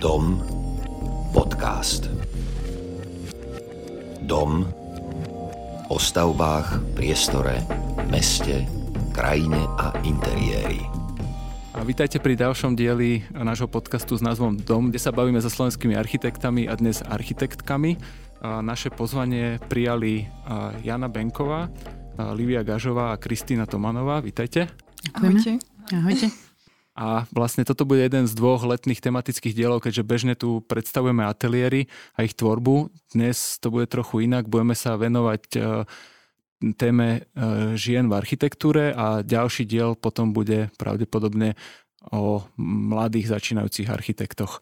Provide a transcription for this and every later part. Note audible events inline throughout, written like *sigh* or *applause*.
Dom podcast. Dom o stavbách, priestore, meste, krajine a interiéri. A vítajte pri ďalšom dieli nášho podcastu s názvom Dom, kde sa bavíme so slovenskými architektami a dnes architektkami. Naše pozvanie prijali Jana Benková, Livia Gažová a Kristýna Tomanová. Vítajte. Ahojte. Ahojte. A vlastne toto bude jeden z dvoch letných tematických dielov, keďže bežne tu predstavujeme ateliéry a ich tvorbu. Dnes to bude trochu inak, budeme sa venovať e, téme e, žien v architektúre a ďalší diel potom bude pravdepodobne o mladých začínajúcich architektoch.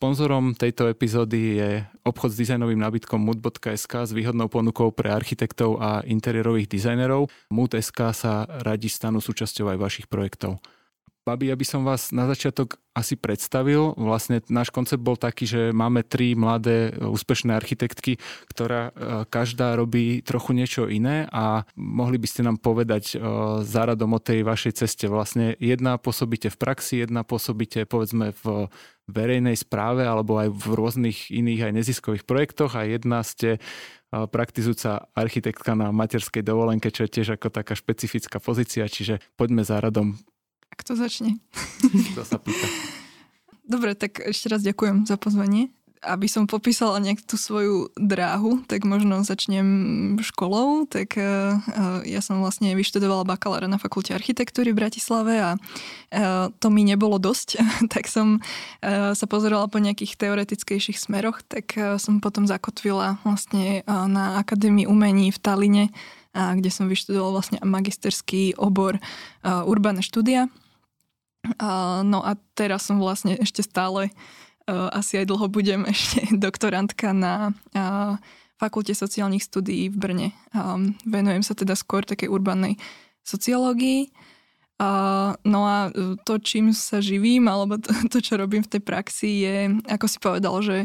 Sponzorom tejto epizódy je obchod s dizajnovým nábytkom mood.sk s výhodnou ponukou pre architektov a interiérových dizajnerov. Mood.sk sa radi stanú súčasťou aj vašich projektov. Babi, aby som vás na začiatok asi predstavil. Vlastne náš koncept bol taký, že máme tri mladé úspešné architektky, ktorá e, každá robí trochu niečo iné a mohli by ste nám povedať e, záradom o tej vašej ceste. Vlastne jedna pôsobíte v praxi, jedna pôsobíte povedzme v verejnej správe alebo aj v rôznych iných aj neziskových projektoch a jedna ste e, praktizujúca architektka na materskej dovolenke, čo je tiež ako taká špecifická pozícia, čiže poďme záradom kto začne? *laughs* Kto sa pýta? Dobre, tak ešte raz ďakujem za pozvanie. Aby som popísala nejak tú svoju dráhu, tak možno začnem školou. Tak uh, ja som vlastne vyštudovala bakalára na fakulte architektúry v Bratislave a uh, to mi nebolo dosť. *laughs* tak som sa pozerala po nejakých teoretickejších smeroch, tak som potom zakotvila vlastne na Akadémii umení v Taline, kde som vyštudovala vlastne magisterský obor urbané štúdia no a teraz som vlastne ešte stále, uh, asi aj dlho budem *laughs* ešte doktorantka na Fakulte sociálnych studií v Brne. Venujem sa teda skôr takej urbanej sociológii. Uh, no a to, čím sa živím, alebo to, to, čo robím v tej praxi, je, ako si povedal, že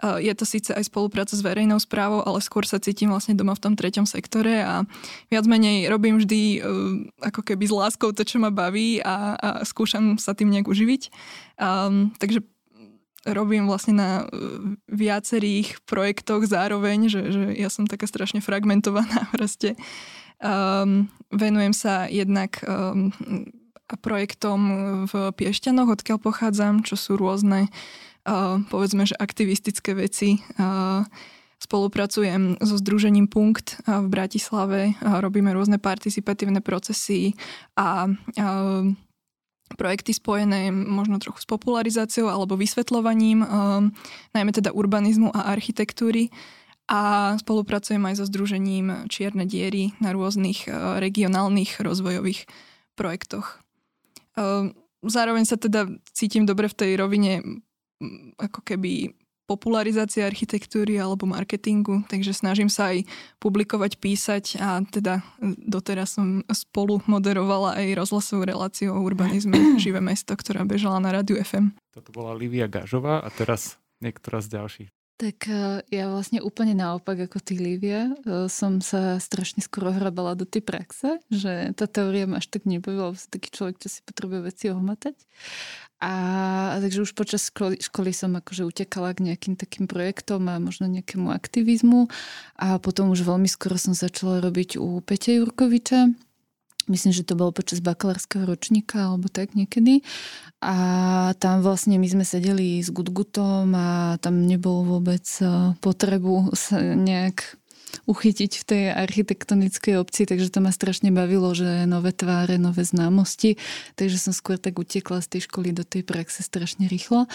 uh, je to síce aj spolupráca s verejnou správou, ale skôr sa cítim vlastne doma v tom treťom sektore a viac menej robím vždy uh, ako keby s láskou to, čo ma baví a, a skúšam sa tým nejak uživiť. Um, takže robím vlastne na viacerých projektoch zároveň, že, že ja som taká strašne fragmentovaná *laughs* proste. Um, venujem sa jednak um, projektom v Piešťanoch, odkiaľ pochádzam, čo sú rôzne, uh, povedzme, že aktivistické veci. Uh, spolupracujem so Združením Punkt v Bratislave, robíme rôzne participatívne procesy a uh, projekty spojené možno trochu s popularizáciou alebo vysvetľovaním, najmä teda urbanizmu a architektúry a spolupracujem aj so Združením Čierne diery na rôznych e, regionálnych rozvojových projektoch. E, zároveň sa teda cítim dobre v tej rovine ako keby popularizácie architektúry alebo marketingu, takže snažím sa aj publikovať, písať a teda doteraz som spolu moderovala aj rozhlasovú reláciu o urbanizme *clears throat* Živé mesto, ktorá bežala na Radiu FM. Toto bola Livia Gažová a teraz niektorá z ďalších. Tak e, ja vlastne úplne naopak ako ty, Lívia, e, som sa strašne skoro hrabala do tej praxe, že tá teória ma až tak nebavila, som taký človek, čo si potrebuje veci ohmatať. A, a takže už počas školy, školy som akože utekala k nejakým takým projektom a možno nejakému aktivizmu a potom už veľmi skoro som začala robiť u Peťa Jurkoviča, myslím, že to bolo počas bakalárskeho ročníka alebo tak niekedy. A tam vlastne my sme sedeli s Gutgutom a tam nebolo vôbec e, potrebu sa nejak uchytiť v tej architektonickej obci, takže to ma strašne bavilo, že nové tváre, nové známosti, takže som skôr tak utekla z tej školy do tej praxe strašne rýchlo.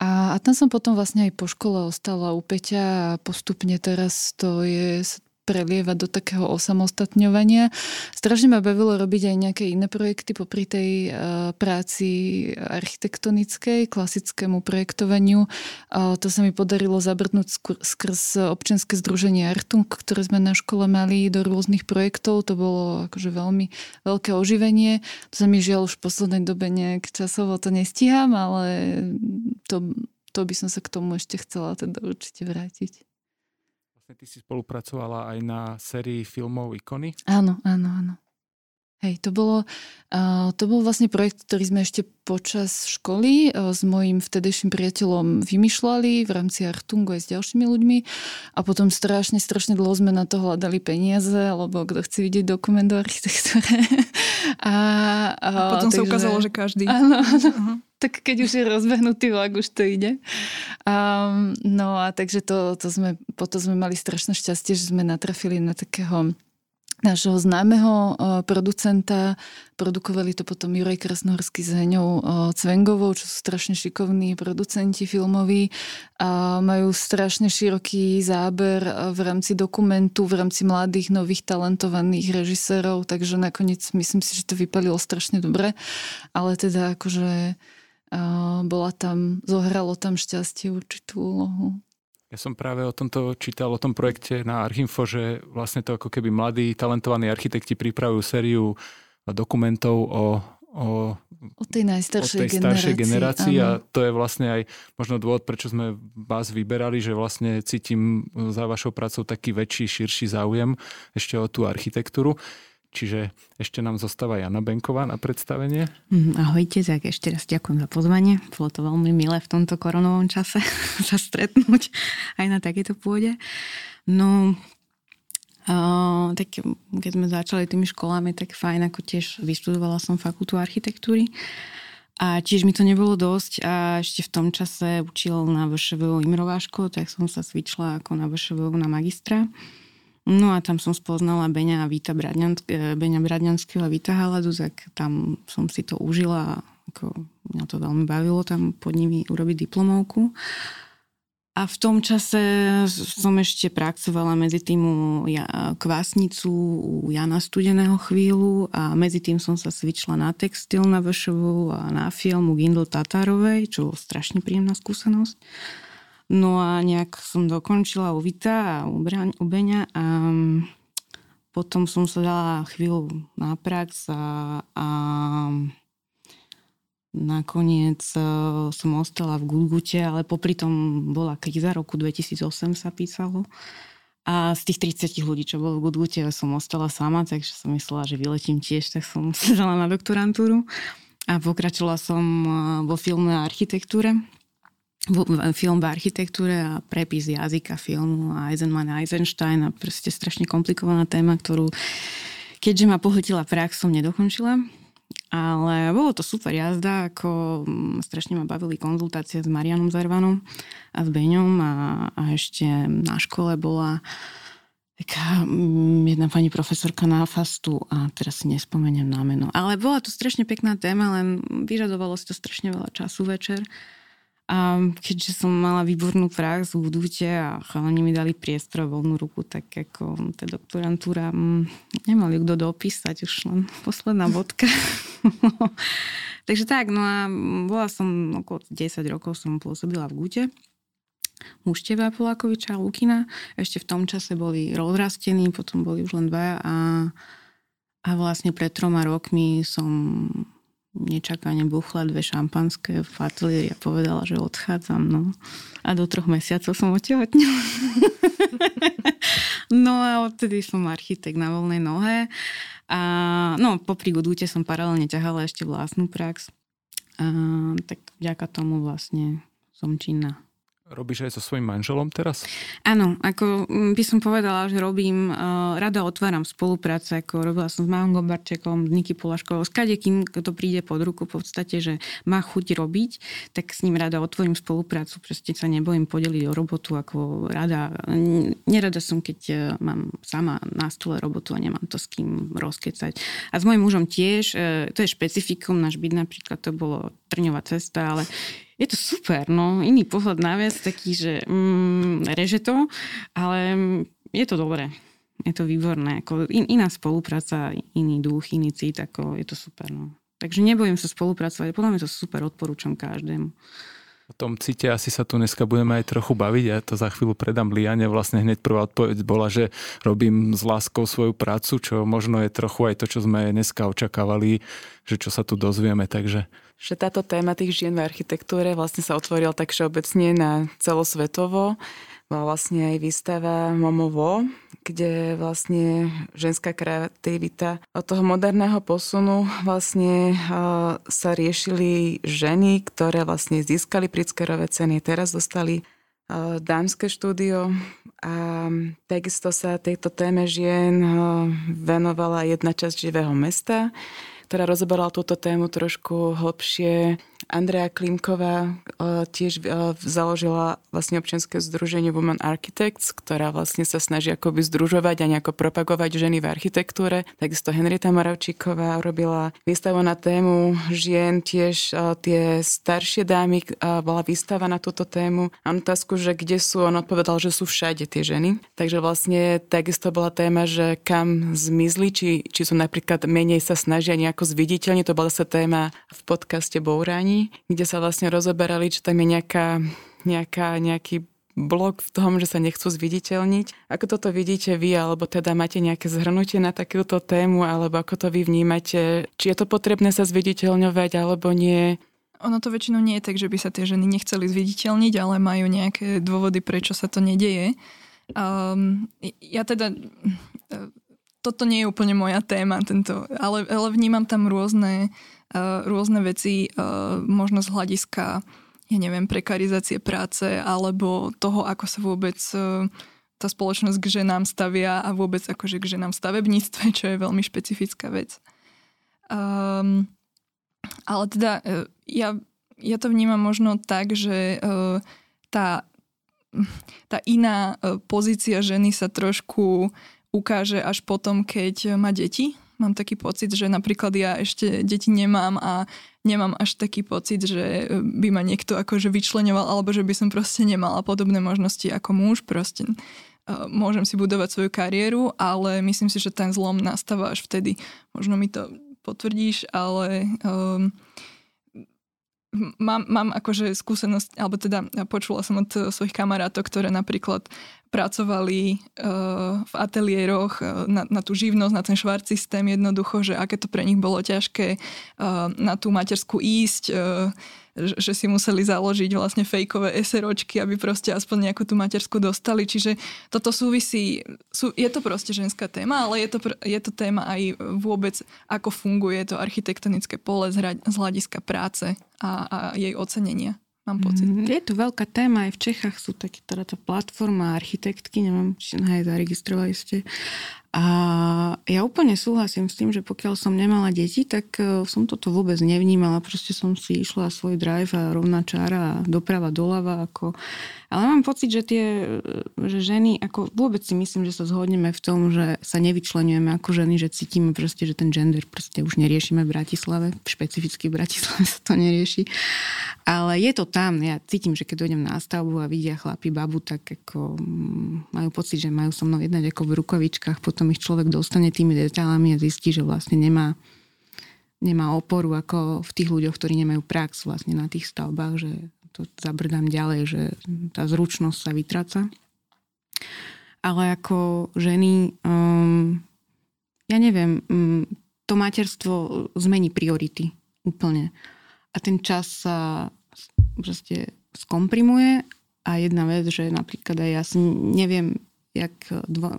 A, a tam som potom vlastne aj po škole ostala u Peťa a postupne teraz to je, prelievať do takého osamostatňovania. Strašne ma bavilo robiť aj nejaké iné projekty popri tej uh, práci architektonickej, klasickému projektovaniu. Uh, to sa mi podarilo zabrnúť skr- skrz občianske združenie Artung, ktoré sme na škole mali do rôznych projektov. To bolo akože veľmi veľké oživenie. To sa mi žiaľ už v poslednej dobe nejak časovo to nestíham, ale to, to by som sa k tomu ešte chcela teda určite vrátiť. Vlastne ty si spolupracovala aj na sérii filmov Ikony. Áno, áno, áno. Hej, to bolo, uh, to bol vlastne projekt, ktorý sme ešte počas školy uh, s mojim vtedejším priateľom vymýšľali v rámci Artungu aj s ďalšími ľuďmi a potom strašne, strašne dlho sme na to hľadali peniaze, alebo kto chce vidieť dokument o architektúre. *laughs* a, a, a potom takže, sa ukázalo, že každý. Áno, áno. Uh-huh. Tak keď už je rozbehnutý vlak, už to ide. Um, no a takže to, to sme, potom sme mali strašné šťastie, že sme natrafili na takého nášho známeho eh, producenta. Produkovali to potom Juraj Krasnohorský s Heňou Cvengovou, čo sú strašne šikovní producenti filmoví a majú strašne široký záber eh, v rámci dokumentu, v rámci mladých, nových, talentovaných režisérov, takže nakoniec myslím si, že to vypalilo strašne dobre, ale teda akože bola tam, zohralo tam šťastie určitú úlohu. Ja som práve o tomto čítal, o tom projekte na Archinfo, že vlastne to ako keby mladí, talentovaní architekti pripravujú sériu dokumentov o, o, o tej najstaršej o tej staršej generácii, generácii a to je vlastne aj možno dôvod, prečo sme vás vyberali, že vlastne cítim za vašou prácou taký väčší, širší záujem ešte o tú architektúru. Čiže ešte nám zostáva Jana Benková na predstavenie. Mhm, ahojte, tak ešte raz ďakujem za pozvanie. Bolo to veľmi milé v tomto koronovom čase *laughs* sa stretnúť aj na takéto pôde. No, tak keď sme začali tými školami, tak fajn, ako tiež vystudovala som fakultu architektúry. A tiež mi to nebolo dosť a ešte v tom čase učil na VŠVU Imrováško, tak som sa svičila ako na VŠVU na magistra. No a tam som spoznala Beňa a Víta Bradňansk- e, Beňa Bradňanského a Víta Haladu, tam som si to užila a ako mňa to veľmi bavilo tam pod nimi urobiť diplomovku. A v tom čase som ešte praxovala medzi tým kvásnicu u Jana Studeného chvíľu a medzi tým som sa svičla na textil na VŠV a na film u Gindl Tatárovej, čo bolo strašne príjemná skúsenosť. No a nejak som dokončila u Vita a u, Beňa a mm, potom som sa dala chvíľu na prax a, a nakoniec e, som ostala v Gulgute, ale popri tom bola kríza roku 2008 sa písalo. A z tých 30 ľudí, čo bolo v Gudgute, som ostala sama, takže som myslela, že vyletím tiež, tak som *laughs* sa dala na doktorantúru. A pokračovala som e, vo filme a architektúre film v architektúre a prepis jazyka filmu a Eisenman a Eisenstein a proste strašne komplikovaná téma, ktorú keďže ma pohltila prax, som nedokončila. Ale bolo to super jazda, ako mm, strašne ma bavili konzultácie s Marianom Zarvanom a s Beňom a, a ešte na škole bola taká mm, jedna pani profesorka na fastu a teraz si nespomeniem na meno. Ale bola to strašne pekná téma, len vyžadovalo si to strašne veľa času večer a keďže som mala výbornú prax v Udúte a chalani mi dali priestor voľnú ruku, tak ako tá doktorantúra mm, nemali kto dopísať, už len posledná bodka. *laughs* Takže tak, no a bola som okolo 10 rokov som pôsobila v Gute. Mušteva Polákoviča a Lukina. Ešte v tom čase boli rozrastení, potom boli už len dvaja a, a vlastne pred troma rokmi som nečakane buchla dve šampanské v ateliéri a povedala, že odchádzam. No. A do troch mesiacov som otehotnila. *laughs* no a odtedy som architekt na voľnej nohe. A no, popri Godúte som paralelne ťahala ešte vlastnú prax. A, tak vďaka tomu vlastne som činná. Robíš aj so svojím manželom teraz? Áno, ako mm, by som povedala, že robím, uh, rada otváram spolupráce, ako robila som s Máhom Gobarčekom, Niky Polaškovou, s kadekým, kto príde pod ruku v podstate, že má chuť robiť, tak s ním rada otvorím spoluprácu, proste sa nebojím podeliť o robotu, ako rada, nerada som, keď uh, mám sama na stole robotu a nemám to s kým rozkecať. A s mojim mužom tiež, uh, to je špecifikum, náš byt napríklad to bolo trňová cesta, ale je to super, no, iný pohľad na vec, taký, že mm, reže to, ale je to dobré. Je to výborné. Ako in, iná spolupráca, iný duch, iný cít, ako je to super. No. Takže nebojím sa spolupracovať. Podľa mňa to super, odporúčam každému. O tom cite asi sa tu dneska budeme aj trochu baviť. Ja to za chvíľu predám Liane. Vlastne hneď prvá odpoveď bola, že robím s láskou svoju prácu, čo možno je trochu aj to, čo sme dneska očakávali, že čo sa tu dozvieme. Takže že táto téma tých žien v architektúre vlastne sa otvorila tak všeobecne na celosvetovo. Bola vlastne aj výstava Momovo, kde vlastne ženská kreativita od toho moderného posunu vlastne sa riešili ženy, ktoré vlastne získali Pritzkerové ceny, teraz dostali dámske štúdio a takisto sa tejto téme žien venovala jedna časť živého mesta, ktorá rozoberala túto tému trošku hlbšie Andrea Klimková eh, tiež eh, založila vlastne občianske združenie Women Architects, ktorá vlastne sa snaží akoby združovať a nejako propagovať ženy v architektúre. Takisto Henrieta Moravčíková robila výstavu na tému žien, tiež eh, tie staršie dámy, bola výstava na túto tému. A otázku, že kde sú, on odpovedal, že sú všade tie ženy. Takže vlastne takisto bola téma, že kam zmizli, či, či sú napríklad menej sa snažia nejako zviditeľne. To bola sa téma v podcaste Bourání kde sa vlastne rozoberali, či tam je nejaká, nejaká, nejaký blok v tom, že sa nechcú zviditeľniť. Ako toto vidíte vy, alebo teda máte nejaké zhrnutie na takúto tému, alebo ako to vy vnímate? Či je to potrebné sa zviditeľňovať, alebo nie? Ono to väčšinou nie je tak, že by sa tie ženy nechceli zviditeľniť, ale majú nejaké dôvody, prečo sa to nedeje. Um, ja teda toto nie je úplne moja téma, tento, ale, ale vnímam tam rôzne Eh, rôzne veci, eh, možno z hľadiska, ja neviem, prekarizácie práce alebo toho, ako sa vôbec eh, tá spoločnosť k ženám stavia a vôbec akože k ženám v stavebníctve, čo je veľmi špecifická vec. Um, ale teda ja, ja to vnímam možno tak, že tá, tá iná pozícia ženy sa trošku ukáže až potom, keď má deti Mám taký pocit, že napríklad ja ešte deti nemám a nemám až taký pocit, že by ma niekto akože vyčlenoval alebo že by som proste nemala podobné možnosti ako muž. Proste uh, môžem si budovať svoju kariéru, ale myslím si, že ten zlom nastáva až vtedy. Možno mi to potvrdíš, ale um, mám, mám akože skúsenosť, alebo teda počula som od svojich kamarátov, ktoré napríklad pracovali uh, v ateliéroch uh, na, na tú živnosť, na ten švart systém jednoducho, že aké to pre nich bolo ťažké na tú materskú ísť, že si museli založiť vlastne fejkové SROčky, aby proste aspoň nejakú tú materskú dostali. Čiže toto súvisí, sú, je to proste ženská téma, ale je to, je to téma aj vôbec, ako funguje to architektonické pole z hľadiska práce a, a jej ocenenia mám pocit. Mm, je to veľká téma, aj v Čechách sú také, teda tá platforma architektky, neviem, či na zaregistrovali ste. A ja úplne súhlasím s tým, že pokiaľ som nemala deti, tak e, som toto vôbec nevnímala. Proste som si išla svoj drive a rovná čára a doprava doľava. Ako... Ale mám pocit, že tie že ženy, ako vôbec si myslím, že sa zhodneme v tom, že sa nevyčlenujeme ako ženy, že cítime proste, že ten gender proste už neriešime v Bratislave. Špecificky v Bratislave *laughs* sa to nerieši. Ale je to tam. Ja cítim, že keď dojdem na stavbu a vidia chlapi babu, tak ako mm, majú pocit, že majú so mnou jednať ako v rukavičkách, potom ich človek dostane tými detailami a zistí, že vlastne nemá, nemá oporu ako v tých ľuďoch, ktorí nemajú prax vlastne na tých stavbách, že to zabrdám ďalej, že tá zručnosť sa vytraca. Ale ako ženy, um, ja neviem, um, to materstvo zmení priority úplne. A ten čas sa proste skomprimuje a jedna vec, že napríklad aj ja si neviem, jak dva,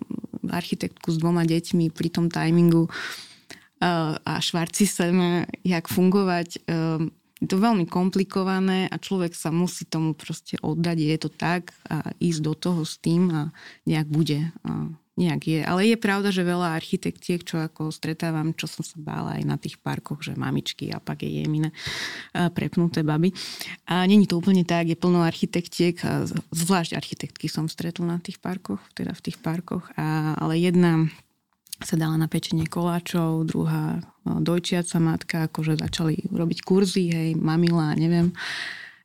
architektku s dvoma deťmi pri tom timingu uh, a seme, jak fungovať. Uh, je to veľmi komplikované a človek sa musí tomu proste oddať, je to tak a ísť do toho s tým a nejak bude. Uh, nejak je. Ale je pravda, že veľa architektiek, čo ako stretávam, čo som sa bála aj na tých parkoch, že mamičky a pak je jemine prepnuté baby. A není to úplne tak, je plno architektiek, a zvlášť architektky som stretla na tých parkoch, teda v tých parkoch, a, ale jedna sa dala na pečenie koláčov, druhá no, dojčiaca matka, akože začali robiť kurzy, hej, mamila, neviem.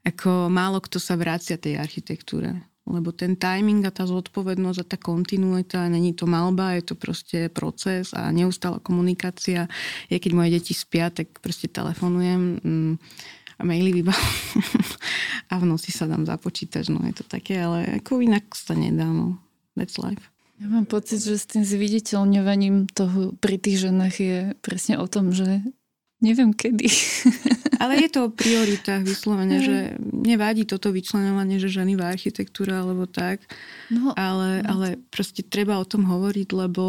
Ako málo kto sa vracia tej architektúre lebo ten timing a tá zodpovednosť a tá kontinuita, není to malba, je to proste proces a neustála komunikácia. Je, keď moje deti spia, tak proste telefonujem mm, a maily vybavujem *laughs* a v noci sa dám započítať, no je to také, ale ako inak sa nedá, no. That's life. Ja mám pocit, že s tým zviditeľňovaním toho pri tých ženách je presne o tom, že Neviem kedy. *laughs* Ale je to o prioritách vyslovene, že nevadí toto vyčlenovanie, že ženy v architektúre alebo tak, no, ale, no. ale proste treba o tom hovoriť, lebo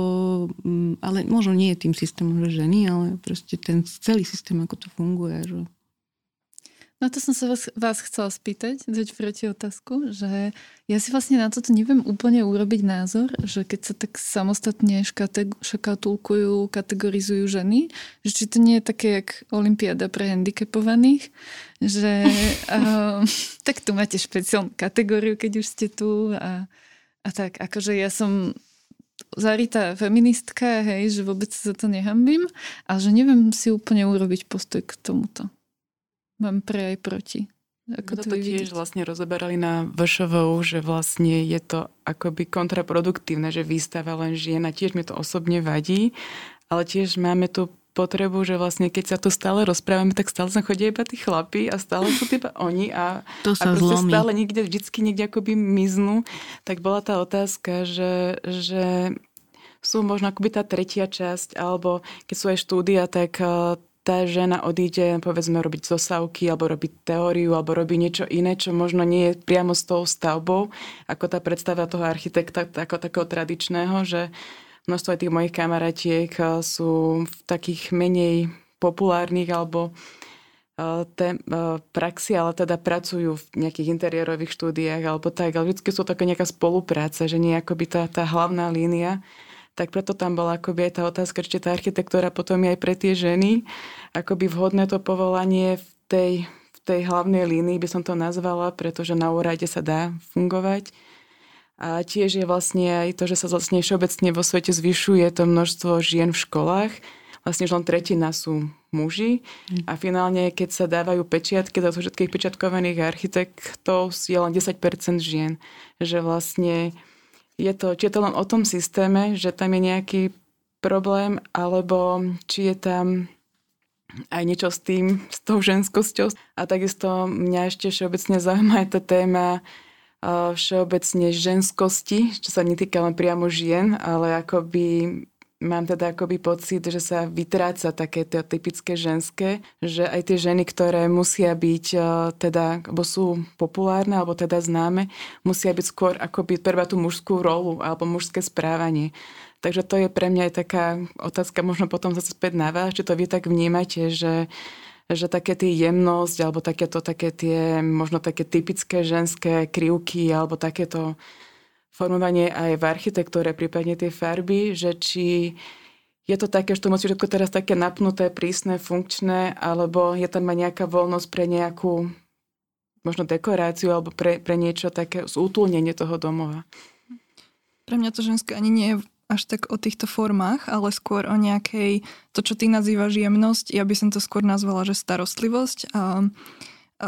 mm, ale možno nie je tým systémom, že ženy, ale proste ten celý systém, ako to funguje. Že... No to som sa vás, vás chcela spýtať, dať proti otázku, že ja si vlastne na toto neviem úplne urobiť názor, že keď sa tak samostatne škatulkujú, kategorizujú ženy, že či to nie je také jak Olympiáda pre handicapovaných, že *laughs* um, tak tu máte špeciálnu kategóriu, keď už ste tu a, a tak, akože ja som zarytá feministka, hej, že vôbec sa za to nehambím, ale že neviem si úplne urobiť postoj k tomuto. Mám pre aj proti. Ako to, to tiež vlastne rozoberali na VŠVU, že vlastne je to akoby kontraproduktívne, že výstava len žien a tiež mi to osobne vadí, ale tiež máme tu potrebu, že vlastne keď sa tu stále rozprávame, tak stále sa chodia iba tí chlapí a stále sú iba *laughs* oni a, to sa a zlomí. stále niekde, vždycky niekde akoby miznú. Tak bola tá otázka, že, že sú možno akoby tá tretia časť, alebo keď sú aj štúdia, tak tá žena odíde, povedzme, robiť zosávky, alebo robiť teóriu, alebo robí niečo iné, čo možno nie je priamo s tou stavbou, ako tá predstava toho architekta, ako takého tradičného, že množstvo aj tých mojich kamaratiek eh, sú v takých menej populárnych alebo eh, té, eh, praxi, ale teda pracujú v nejakých interiérových štúdiách alebo tak, ale vždy sú také nejaká spolupráca, že nie akoby tá, tá hlavná línia tak preto tam bola akoby aj tá otázka, či tá architektúra potom je aj pre tie ženy, akoby vhodné to povolanie v tej, v tej hlavnej línii by som to nazvala, pretože na úrade sa dá fungovať. A tiež je vlastne aj to, že sa vlastne všeobecne vo svete zvyšuje to množstvo žien v školách. Vlastne len tretina sú muži a finálne, keď sa dávajú pečiatky do všetkých pečiatkovaných architektov, je len 10% žien. Že vlastne je to, či je to len o tom systéme, že tam je nejaký problém, alebo či je tam aj niečo s tým, s tou ženskosťou. A takisto mňa ešte všeobecne zaujíma aj tá téma všeobecne ženskosti, čo sa netýka len priamo žien, ale akoby mám teda akoby pocit, že sa vytráca také to typické ženské, že aj tie ženy, ktoré musia byť e, teda, alebo sú populárne, alebo teda známe, musia byť skôr akoby treba tú mužskú rolu alebo mužské správanie. Takže to je pre mňa aj taká otázka, možno potom zase späť na vás, či to vy tak vnímate, že že také tie jemnosť, alebo takéto, také tie, možno také typické ženské krivky, alebo takéto formovanie aj v architektúre, prípadne tie farby, že či je to také, že to musí všetko teraz také napnuté, prísne, funkčné, alebo je tam aj nejaká voľnosť pre nejakú možno dekoráciu alebo pre, pre niečo také zútulnenie toho domova. Pre mňa to ženské ani nie je až tak o týchto formách, ale skôr o nejakej, to čo ty nazývaš jemnosť, ja by som to skôr nazvala, že starostlivosť a, a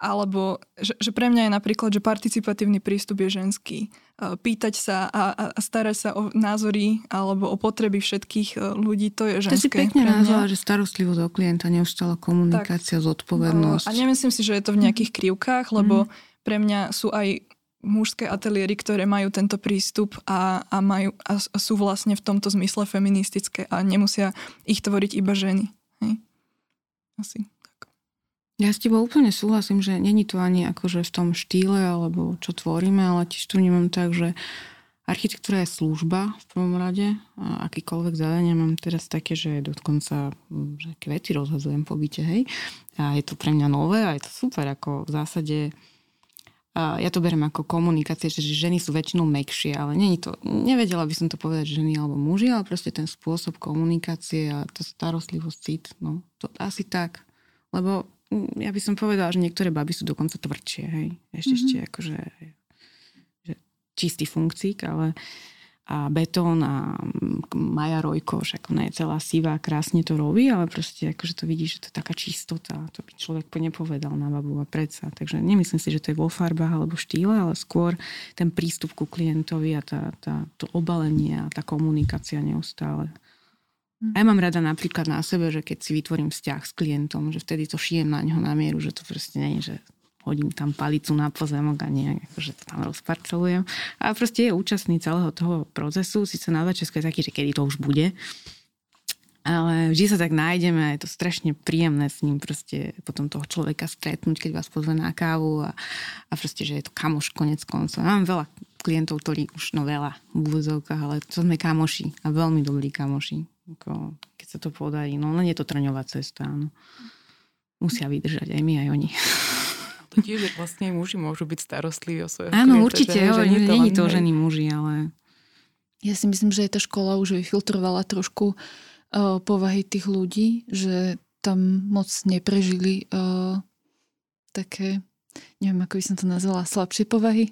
alebo že, že pre mňa je napríklad, že participatívny prístup je ženský. E, pýtať sa a, a starať sa o názory alebo o potreby všetkých e, ľudí, to je ženské. To si pekne nazvala, že starostlivosť o klienta, neustála komunikácia, tak. zodpovednosť. A nemyslím si, že je to v nejakých krivkách, lebo mm. pre mňa sú aj mužské ateliéry, ktoré majú tento prístup a, a, majú, a sú vlastne v tomto zmysle feministické a nemusia ich tvoriť iba ženy. Hej? Asi. Ja s tebou úplne súhlasím, že není to ani akože v tom štýle alebo čo tvoríme, ale tiež tu vnímam tak, že architektúra je služba v prvom rade a akýkoľvek zadania mám teraz také, že dokonca že kvety rozhazujem po byte, hej. A je to pre mňa nové a je to super, ako v zásade ja to beriem ako komunikácie, že ženy sú väčšinou mekšie, ale není to, nevedela by som to povedať ženy alebo muži, ale proste ten spôsob komunikácie a tá starostlivosť cít, no to asi tak. Lebo Mm, ja by som povedala, že niektoré baby sú dokonca tvrdšie, hej. Ešte, mm-hmm. ešte akože že čistý funkcík, ale a betón a Maja Rojko, však ona je celá sivá, krásne to robí, ale proste akože to vidíš, že to je taká čistota, to by človek nepovedal na babu a predsa. Takže nemyslím si, že to je vo farbách alebo štýle, ale skôr ten prístup ku klientovi a tá, tá, to obalenie a tá komunikácia neustále. A ja mám rada napríklad na sebe, že keď si vytvorím vzťah s klientom, že vtedy to šijem na ňo na mieru, že to proste nie je, že hodím tam palicu na pozemok a nie, akože to tam rozparcelujem. A proste je účastný celého toho procesu, síce na začiatku je taký, že kedy to už bude. Ale vždy sa tak nájdeme a je to strašne príjemné s ním proste potom toho človeka stretnúť, keď vás pozve na kávu a, a proste, že je to kamoš konec koncov. Mám veľa klientov, ktorí už no veľa v úvozovkách, ale to sme kamoši a veľmi dobrí kamoši. Ako, keď sa to podarí, no len je to trňová cesta, áno. Musia vydržať aj my, aj oni. *laughs* To tiež vlastne muži môžu byť starostliví o svojho Áno, klienta, určite, že, že nie, nie to ženy muži, ale... Ja si myslím, že tá škola už vyfiltrovala trošku uh, povahy tých ľudí, že tam moc neprežili uh, také neviem, ako by som to nazvala, slabšie povahy.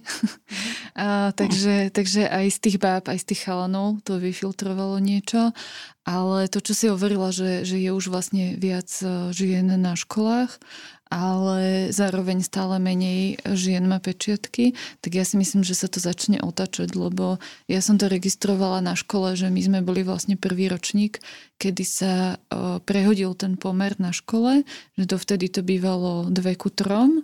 *laughs* a, takže, takže aj z tých báb, aj z tých chalanov to vyfiltrovalo niečo. Ale to, čo si hovorila, že, že je už vlastne viac e, žien na školách, ale zároveň stále menej žien má pečiatky, tak ja si myslím, že sa to začne otačať, lebo ja som to registrovala na škole, že my sme boli vlastne prvý ročník, kedy sa e, prehodil ten pomer na škole, že to vtedy to bývalo dve ku trom,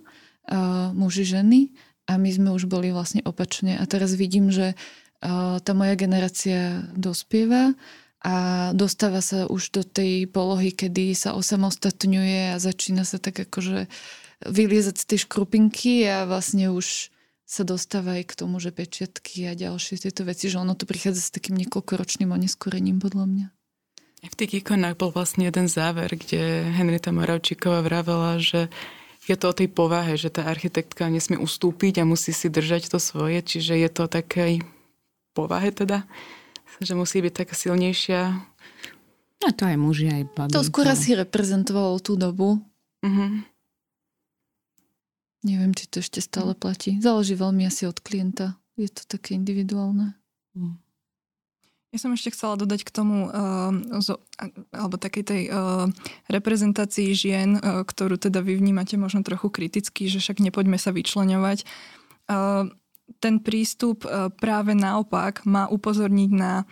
muži, ženy a my sme už boli vlastne opačne. A teraz vidím, že tá moja generácia dospieva a dostáva sa už do tej polohy, kedy sa osamostatňuje a začína sa tak akože vyliezať z tej škrupinky a vlastne už sa dostáva aj k tomu, že pečiatky a ďalšie tieto veci, že ono to prichádza s takým niekoľkoročným oneskorením podľa mňa. V tých ikonách bol vlastne jeden záver, kde Henrita Moravčíková vravela, že je to o tej povahe, že tá architektka nesmie ustúpiť a musí si držať to svoje, čiže je to takej povahe teda, že musí byť taká silnejšia. A to aj muži, aj babi. To skôr asi reprezentovalo tú dobu. Uh-huh. Neviem, či to ešte stále platí. Záleží veľmi asi od klienta. Je to také individuálne. Uh. Ja som ešte chcela dodať k tomu, uh, zo, alebo takej tej uh, reprezentácii žien, uh, ktorú teda vy vnímate možno trochu kriticky, že však nepoďme sa vyčleňovať. Uh, ten prístup uh, práve naopak má upozorniť na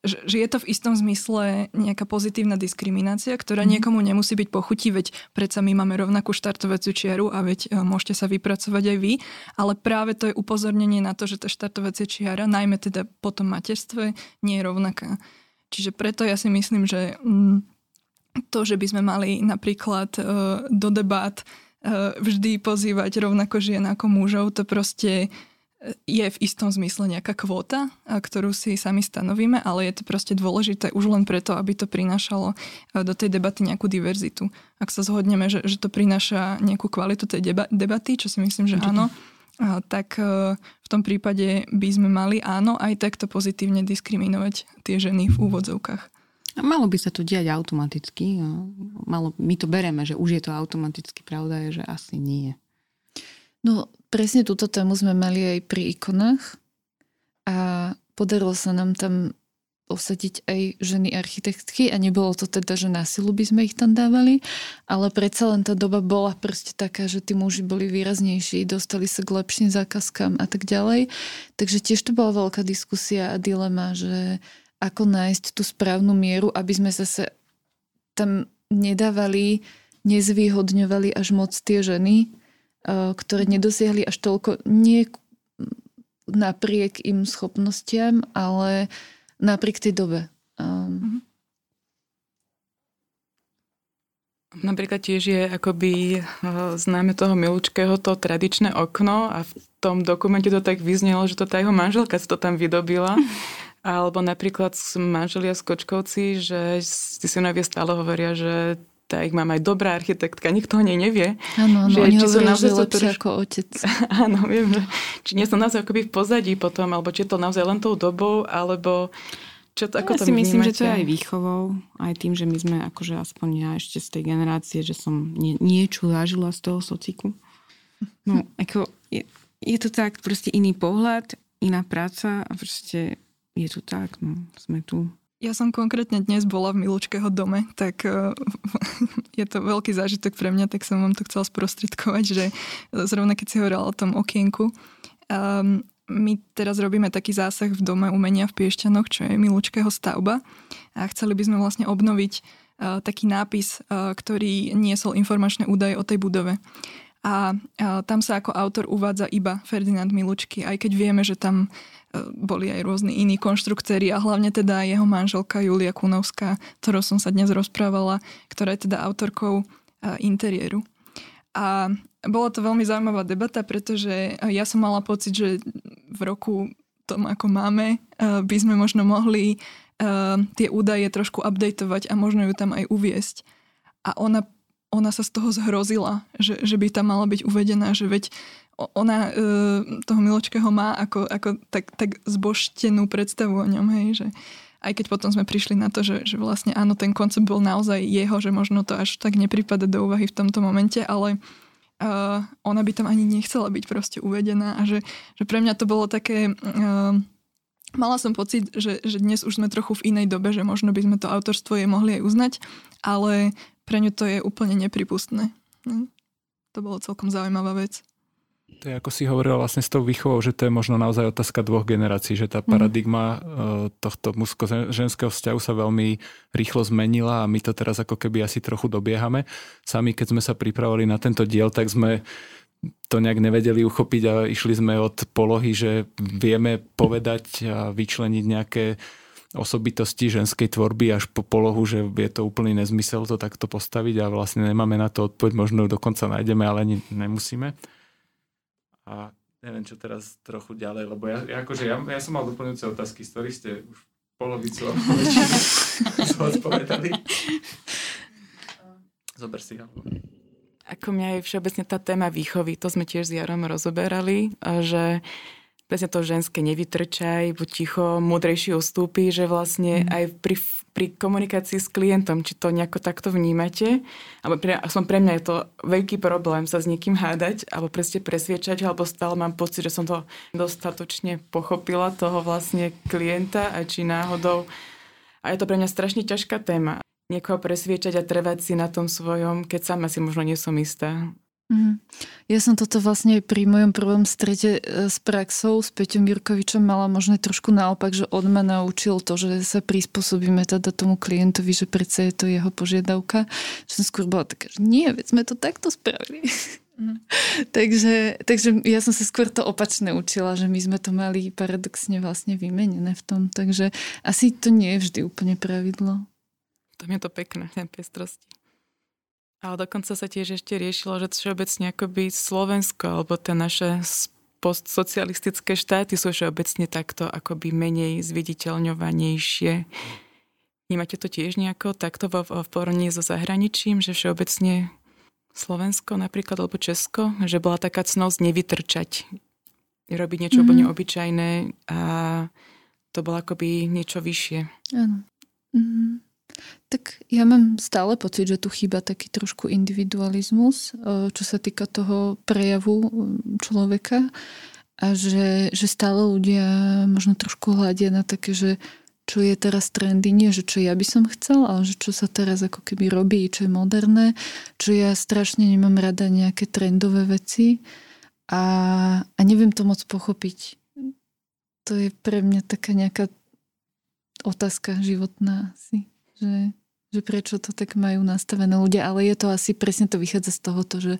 že, že je to v istom zmysle nejaká pozitívna diskriminácia, ktorá mm. niekomu nemusí byť pochutí, veď predsa my máme rovnakú štartovaciu čiaru a veď e, môžete sa vypracovať aj vy, ale práve to je upozornenie na to, že tá štartovacia čiara, najmä teda po tom materstve, nie je rovnaká. Čiže preto ja si myslím, že mm, to, že by sme mali napríklad e, do debát e, vždy pozývať rovnako žien ako mužov, to proste je v istom zmysle nejaká kvóta, ktorú si sami stanovíme, ale je to proste dôležité už len preto, aby to prinášalo do tej debaty nejakú diverzitu. Ak sa zhodneme, že, že to prináša nejakú kvalitu tej deba- debaty, čo si myslím, že áno, tak v tom prípade by sme mali áno aj takto pozitívne diskriminovať tie ženy v úvodzovkách. Malo by sa to diať automaticky. Malo, my to bereme, že už je to automaticky. Pravda je, že asi nie. No, presne túto tému sme mali aj pri ikonách a podarilo sa nám tam osadiť aj ženy architektky a nebolo to teda, že na silu by sme ich tam dávali, ale predsa len tá doba bola proste taká, že tí muži boli výraznejší, dostali sa k lepším zákazkám a tak ďalej. Takže tiež to bola veľká diskusia a dilema, že ako nájsť tú správnu mieru, aby sme zase tam nedávali, nezvýhodňovali až moc tie ženy, ktoré nedosiahli až toľko, nie napriek im schopnostiam, ale napriek tej dobe. Um, Napríklad tiež je akoby uh, známe toho Milučkého to tradičné okno a v tom dokumente to tak vyznelo, že to tá jeho manželka si to tam vydobila. *laughs* Alebo napríklad manželia Skočkovci, že si synovia stále hovoria, že tá ich mám aj dobrá architektka, nikto o nej nevie. Áno, áno, že, oni či hovoria, že lepšie troš... ako otec. *laughs* áno, viem, že či nie som naozaj akoby v pozadí potom, alebo či je to naozaj len tou dobou, alebo čo to, ako ja to si myslím, že to je aj výchovou, aj tým, že my sme akože aspoň ja ešte z tej generácie, že som nie, niečo zažila z toho sociku. No, *laughs* ako je, je to tak, proste iný pohľad, iná práca a proste je to tak, no, sme tu. Ja som konkrétne dnes bola v Milučkého dome, tak uh, *laughs* je to veľký zážitok pre mňa, tak som vám to chcela sprostredkovať, že zrovna keď si hovorila o tom okienku, um, my teraz robíme taký zásah v dome umenia v Piešťanoch, čo je Milučkého stavba a chceli by sme vlastne obnoviť uh, taký nápis, uh, ktorý niesol informačné údaje o tej budove. A, a tam sa ako autor uvádza iba Ferdinand Milučky, aj keď vieme, že tam boli aj rôzni iní konštruktéri a hlavne teda jeho manželka Julia Kunovská, ktorou som sa dnes rozprávala, ktorá je teda autorkou interiéru. A bola to veľmi zaujímavá debata, pretože ja som mala pocit, že v roku tom, ako máme, by sme možno mohli tie údaje trošku updateovať a možno ju tam aj uviesť. A ona, ona sa z toho zhrozila, že, že by tam mala byť uvedená, že veď ona e, toho Miločkého má ako, ako tak, tak zboštenú predstavu o ňom, hej, že aj keď potom sme prišli na to, že, že vlastne áno, ten koncept bol naozaj jeho, že možno to až tak nepripada do úvahy v tomto momente, ale uh, ona by tam ani nechcela byť proste uvedená a že, že pre mňa to bolo také... Uh, mala som pocit, že, že dnes už sme trochu v inej dobe, že možno by sme to autorstvo je mohli aj uznať, ale pre ňu to je úplne nepripustné. No, to bolo celkom zaujímavá vec. To je ako si hovorila vlastne s tou výchovou, že to je možno naozaj otázka dvoch generácií, že tá mhm. paradigma mm. tohto mužsko-ženského vzťahu sa veľmi rýchlo zmenila a my to teraz ako keby asi trochu dobiehame. Sami, keď sme sa pripravovali na tento diel, tak sme to nejak nevedeli uchopiť a išli sme od polohy, že vieme povedať a vyčleniť nejaké osobitosti ženskej tvorby až po polohu, že je to úplný nezmysel to takto postaviť a vlastne nemáme na to odpoveď, možno dokonca nájdeme, ale ani nemusíme. A neviem, čo teraz trochu ďalej, lebo ja, ja, akože ja, ja som mal doplňujúce otázky, z ktorých ste už polovicu odpovedali. *laughs* Zober si ho. Ako mňa je všeobecne tá téma výchovy, to sme tiež s Jarom rozoberali, že presne to ženské nevytrčaj, buď ticho, múdrejšie ustúpi, že vlastne mm. aj pri, pri komunikácii s klientom, či to nejako takto vnímate, alebo pre, som pre mňa je to veľký problém sa s niekým hádať, alebo presne presviečať, alebo stále mám pocit, že som to dostatočne pochopila toho vlastne klienta a či náhodou a je to pre mňa strašne ťažká téma. Niekoho presviečať a trvať si na tom svojom, keď sama si možno nie som istá. Mm. Ja som toto vlastne pri mojom prvom strete e, s praxou s Peťom Jurkovičom mala možno trošku naopak, že on ma naučil to, že sa prispôsobíme teda tomu klientovi, že predsa je to jeho požiadavka. Že som skôr bola taká, že nie, veď sme to takto spravili. Mm. *laughs* takže, takže ja som sa skôr to opačne učila, že my sme to mali paradoxne vlastne vymenené v tom. Takže asi to nie je vždy úplne pravidlo. Tam je to pekné, ten pestrosti. Ale dokonca sa tiež ešte riešilo, že všeobecne akoby Slovensko alebo tie naše postsocialistické štáty sú všeobecne takto akoby menej zviditeľňovanejšie. Vnímate to tiež nejako takto v, v porovnaní so zahraničím, že všeobecne Slovensko napríklad alebo Česko, že bola taká cnosť nevytrčať, robiť niečo mm-hmm. úplne obyčajné a to bolo akoby niečo vyššie. Áno. Mm-hmm. Tak ja mám stále pocit, že tu chýba taký trošku individualizmus, e, čo sa týka toho prejavu e, človeka a že, že stále ľudia možno trošku hľadia na také, že čo je teraz trendy, nie že čo ja by som chcel, ale že čo sa teraz ako keby robí, čo je moderné, čo ja strašne nemám rada nejaké trendové veci a, a neviem to moc pochopiť. To je pre mňa taká nejaká otázka životná asi že, že prečo to tak majú nastavené ľudia, ale je to asi, presne to vychádza z toho, že,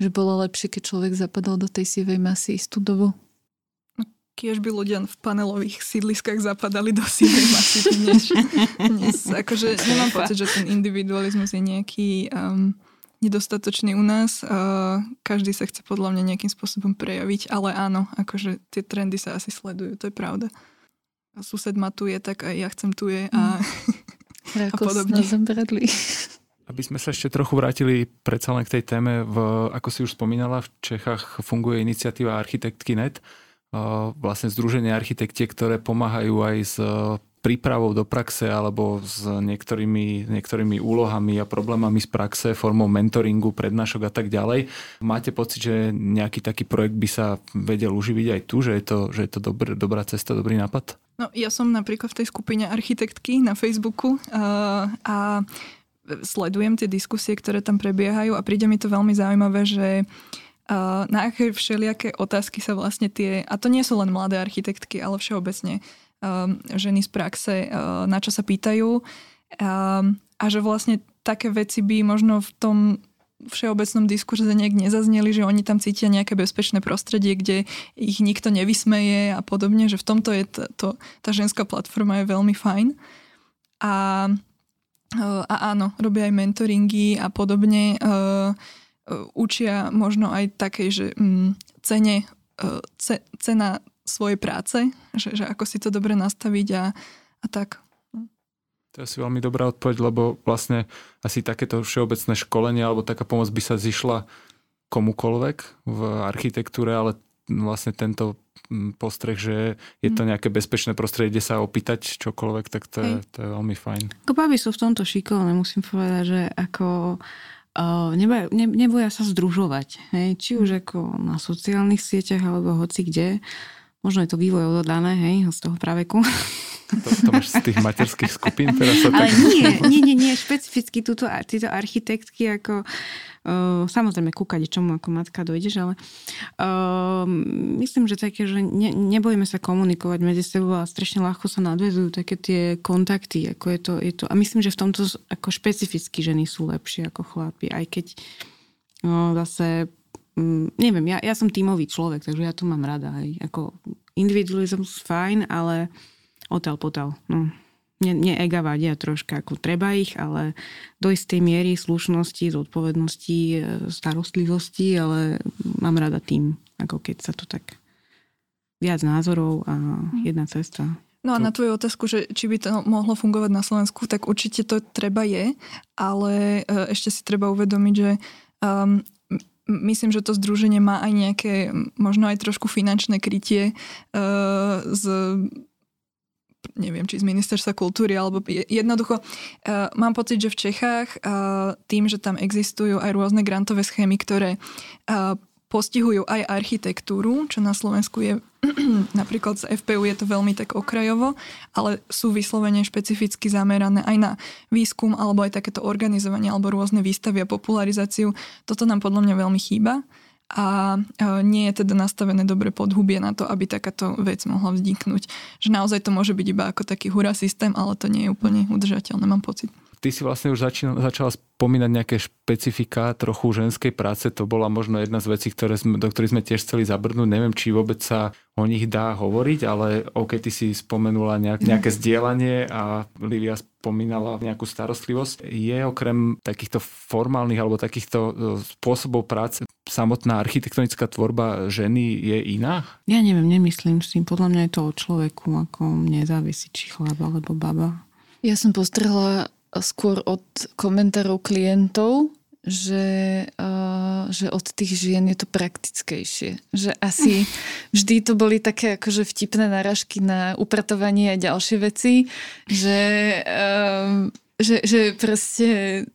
že bolo lepšie, keď človek zapadol do tej sivej masy istú dobu. No, kiež by ľudia v panelových sídliskách zapadali do sivej masy dnes. dnes. Akože *laughs* nemám pocit, že ten individualizmus je nejaký um, nedostatočný u nás. Uh, každý sa chce podľa mňa nejakým spôsobom prejaviť, ale áno, akože tie trendy sa asi sledujú, to je pravda. A sused ma tu je, tak aj ja chcem tu je a mm. *laughs* Ako a podobne. *laughs* Aby sme sa ešte trochu vrátili predsa len k tej téme, v, ako si už spomínala, v Čechách funguje iniciatíva Architektky net, vlastne združenie architektie, ktoré pomáhajú aj s prípravou do praxe alebo s niektorými, niektorými úlohami a problémami z praxe formou mentoringu, prednášok a tak ďalej. Máte pocit, že nejaký taký projekt by sa vedel uživiť aj tu, že je to, že je to dobr, dobrá cesta, dobrý nápad? No, ja som napríklad v tej skupine architektky na Facebooku uh, a sledujem tie diskusie, ktoré tam prebiehajú a príde mi to veľmi zaujímavé, že uh, na aké všelijaké otázky sa vlastne tie, a to nie sú len mladé architektky, ale všeobecne ženy z praxe, uh, na čo sa pýtajú. Um, a že vlastne také veci by možno v tom všeobecnom diskurze nejak nezazneli, že oni tam cítia nejaké bezpečné prostredie, kde ich nikto nevysmeje a podobne, že v tomto je to, to, tá ženská platforma je veľmi fajn. A, a áno, robia aj mentoringy a podobne. Učia možno aj takej, že um, cene, ce, cena svojej práce, že, že ako si to dobre nastaviť a, a tak. To je asi veľmi dobrá odpoveď, lebo vlastne asi takéto všeobecné školenie alebo taká pomoc by sa zišla komukolvek v architektúre, ale vlastne tento mm, postreh, že je to mm. nejaké bezpečné prostredie, kde sa opýtať čokoľvek, tak to je, to je veľmi fajn. Ako sú v tomto šikovné, musím povedať, že ako uh, neboja, ne, neboja sa združovať. Hej? Či už mm. ako na sociálnych sieťach alebo hoci kde. Možno je to vývoj ododané, hej, z toho praveku. To, to máš z tých materských skupín teraz sa Ale tak... nie, nie, nie, nie, špecificky túto, títo architektky ako uh, samozrejme kúkať, čomu ako matka dojdeš, ale uh, myslím, že také, že ne, nebojíme sa komunikovať medzi sebou a strašne ľahko sa nadvezujú také tie kontakty, ako je to, je to a myslím, že v tomto ako špecificky ženy sú lepšie ako chlapi, aj keď no, zase um, neviem, ja, ja som tímový človek, takže ja to mám rada. Aj, ako individualizmus fajn, ale otel potel. No. Nie, nie ega vadia troška, ako treba ich, ale do istej miery slušnosti, zodpovednosti, e, starostlivosti, ale mám rada tým, ako keď sa to tak viac názorov a mhm. jedna cesta. No a na tvoju otázku, že či by to mohlo fungovať na Slovensku, tak určite to treba je, ale e, ešte si treba uvedomiť, že um, myslím, že to združenie má aj nejaké, možno aj trošku finančné krytie uh, z neviem, či z ministerstva kultúry, alebo jednoducho uh, mám pocit, že v Čechách uh, tým, že tam existujú aj rôzne grantové schémy, ktoré uh, postihujú aj architektúru, čo na Slovensku je *clears throat* napríklad z FPU je to veľmi tak okrajovo, ale sú vyslovene špecificky zamerané aj na výskum alebo aj takéto organizovanie alebo rôzne výstavy a popularizáciu. Toto nám podľa mňa veľmi chýba a nie je teda nastavené dobre podhubie na to, aby takáto vec mohla vzniknúť. Že naozaj to môže byť iba ako taký hurá systém, ale to nie je úplne udržateľné, mám pocit. Ty si vlastne už začína, začala spomínať nejaké špecifika trochu ženskej práce. To bola možno jedna z vecí, ktoré sme, do ktorých sme tiež chceli zabrnúť. Neviem, či vôbec sa o nich dá hovoriť, ale OK, ty si spomenula nejak, nejaké zdieľanie a Livia spomínala nejakú starostlivosť. Je okrem takýchto formálnych alebo takýchto e, spôsobov práce samotná architektonická tvorba ženy je iná? Ja neviem, nemyslím si. Podľa mňa je to o človeku, ako nezávisí či chlap alebo baba. Ja som postrhla skôr od komentárov klientov, že, uh, že od tých žien je to praktickejšie. Že asi *laughs* vždy to boli také akože vtipné náražky na upratovanie a ďalšie veci, že, že, že proste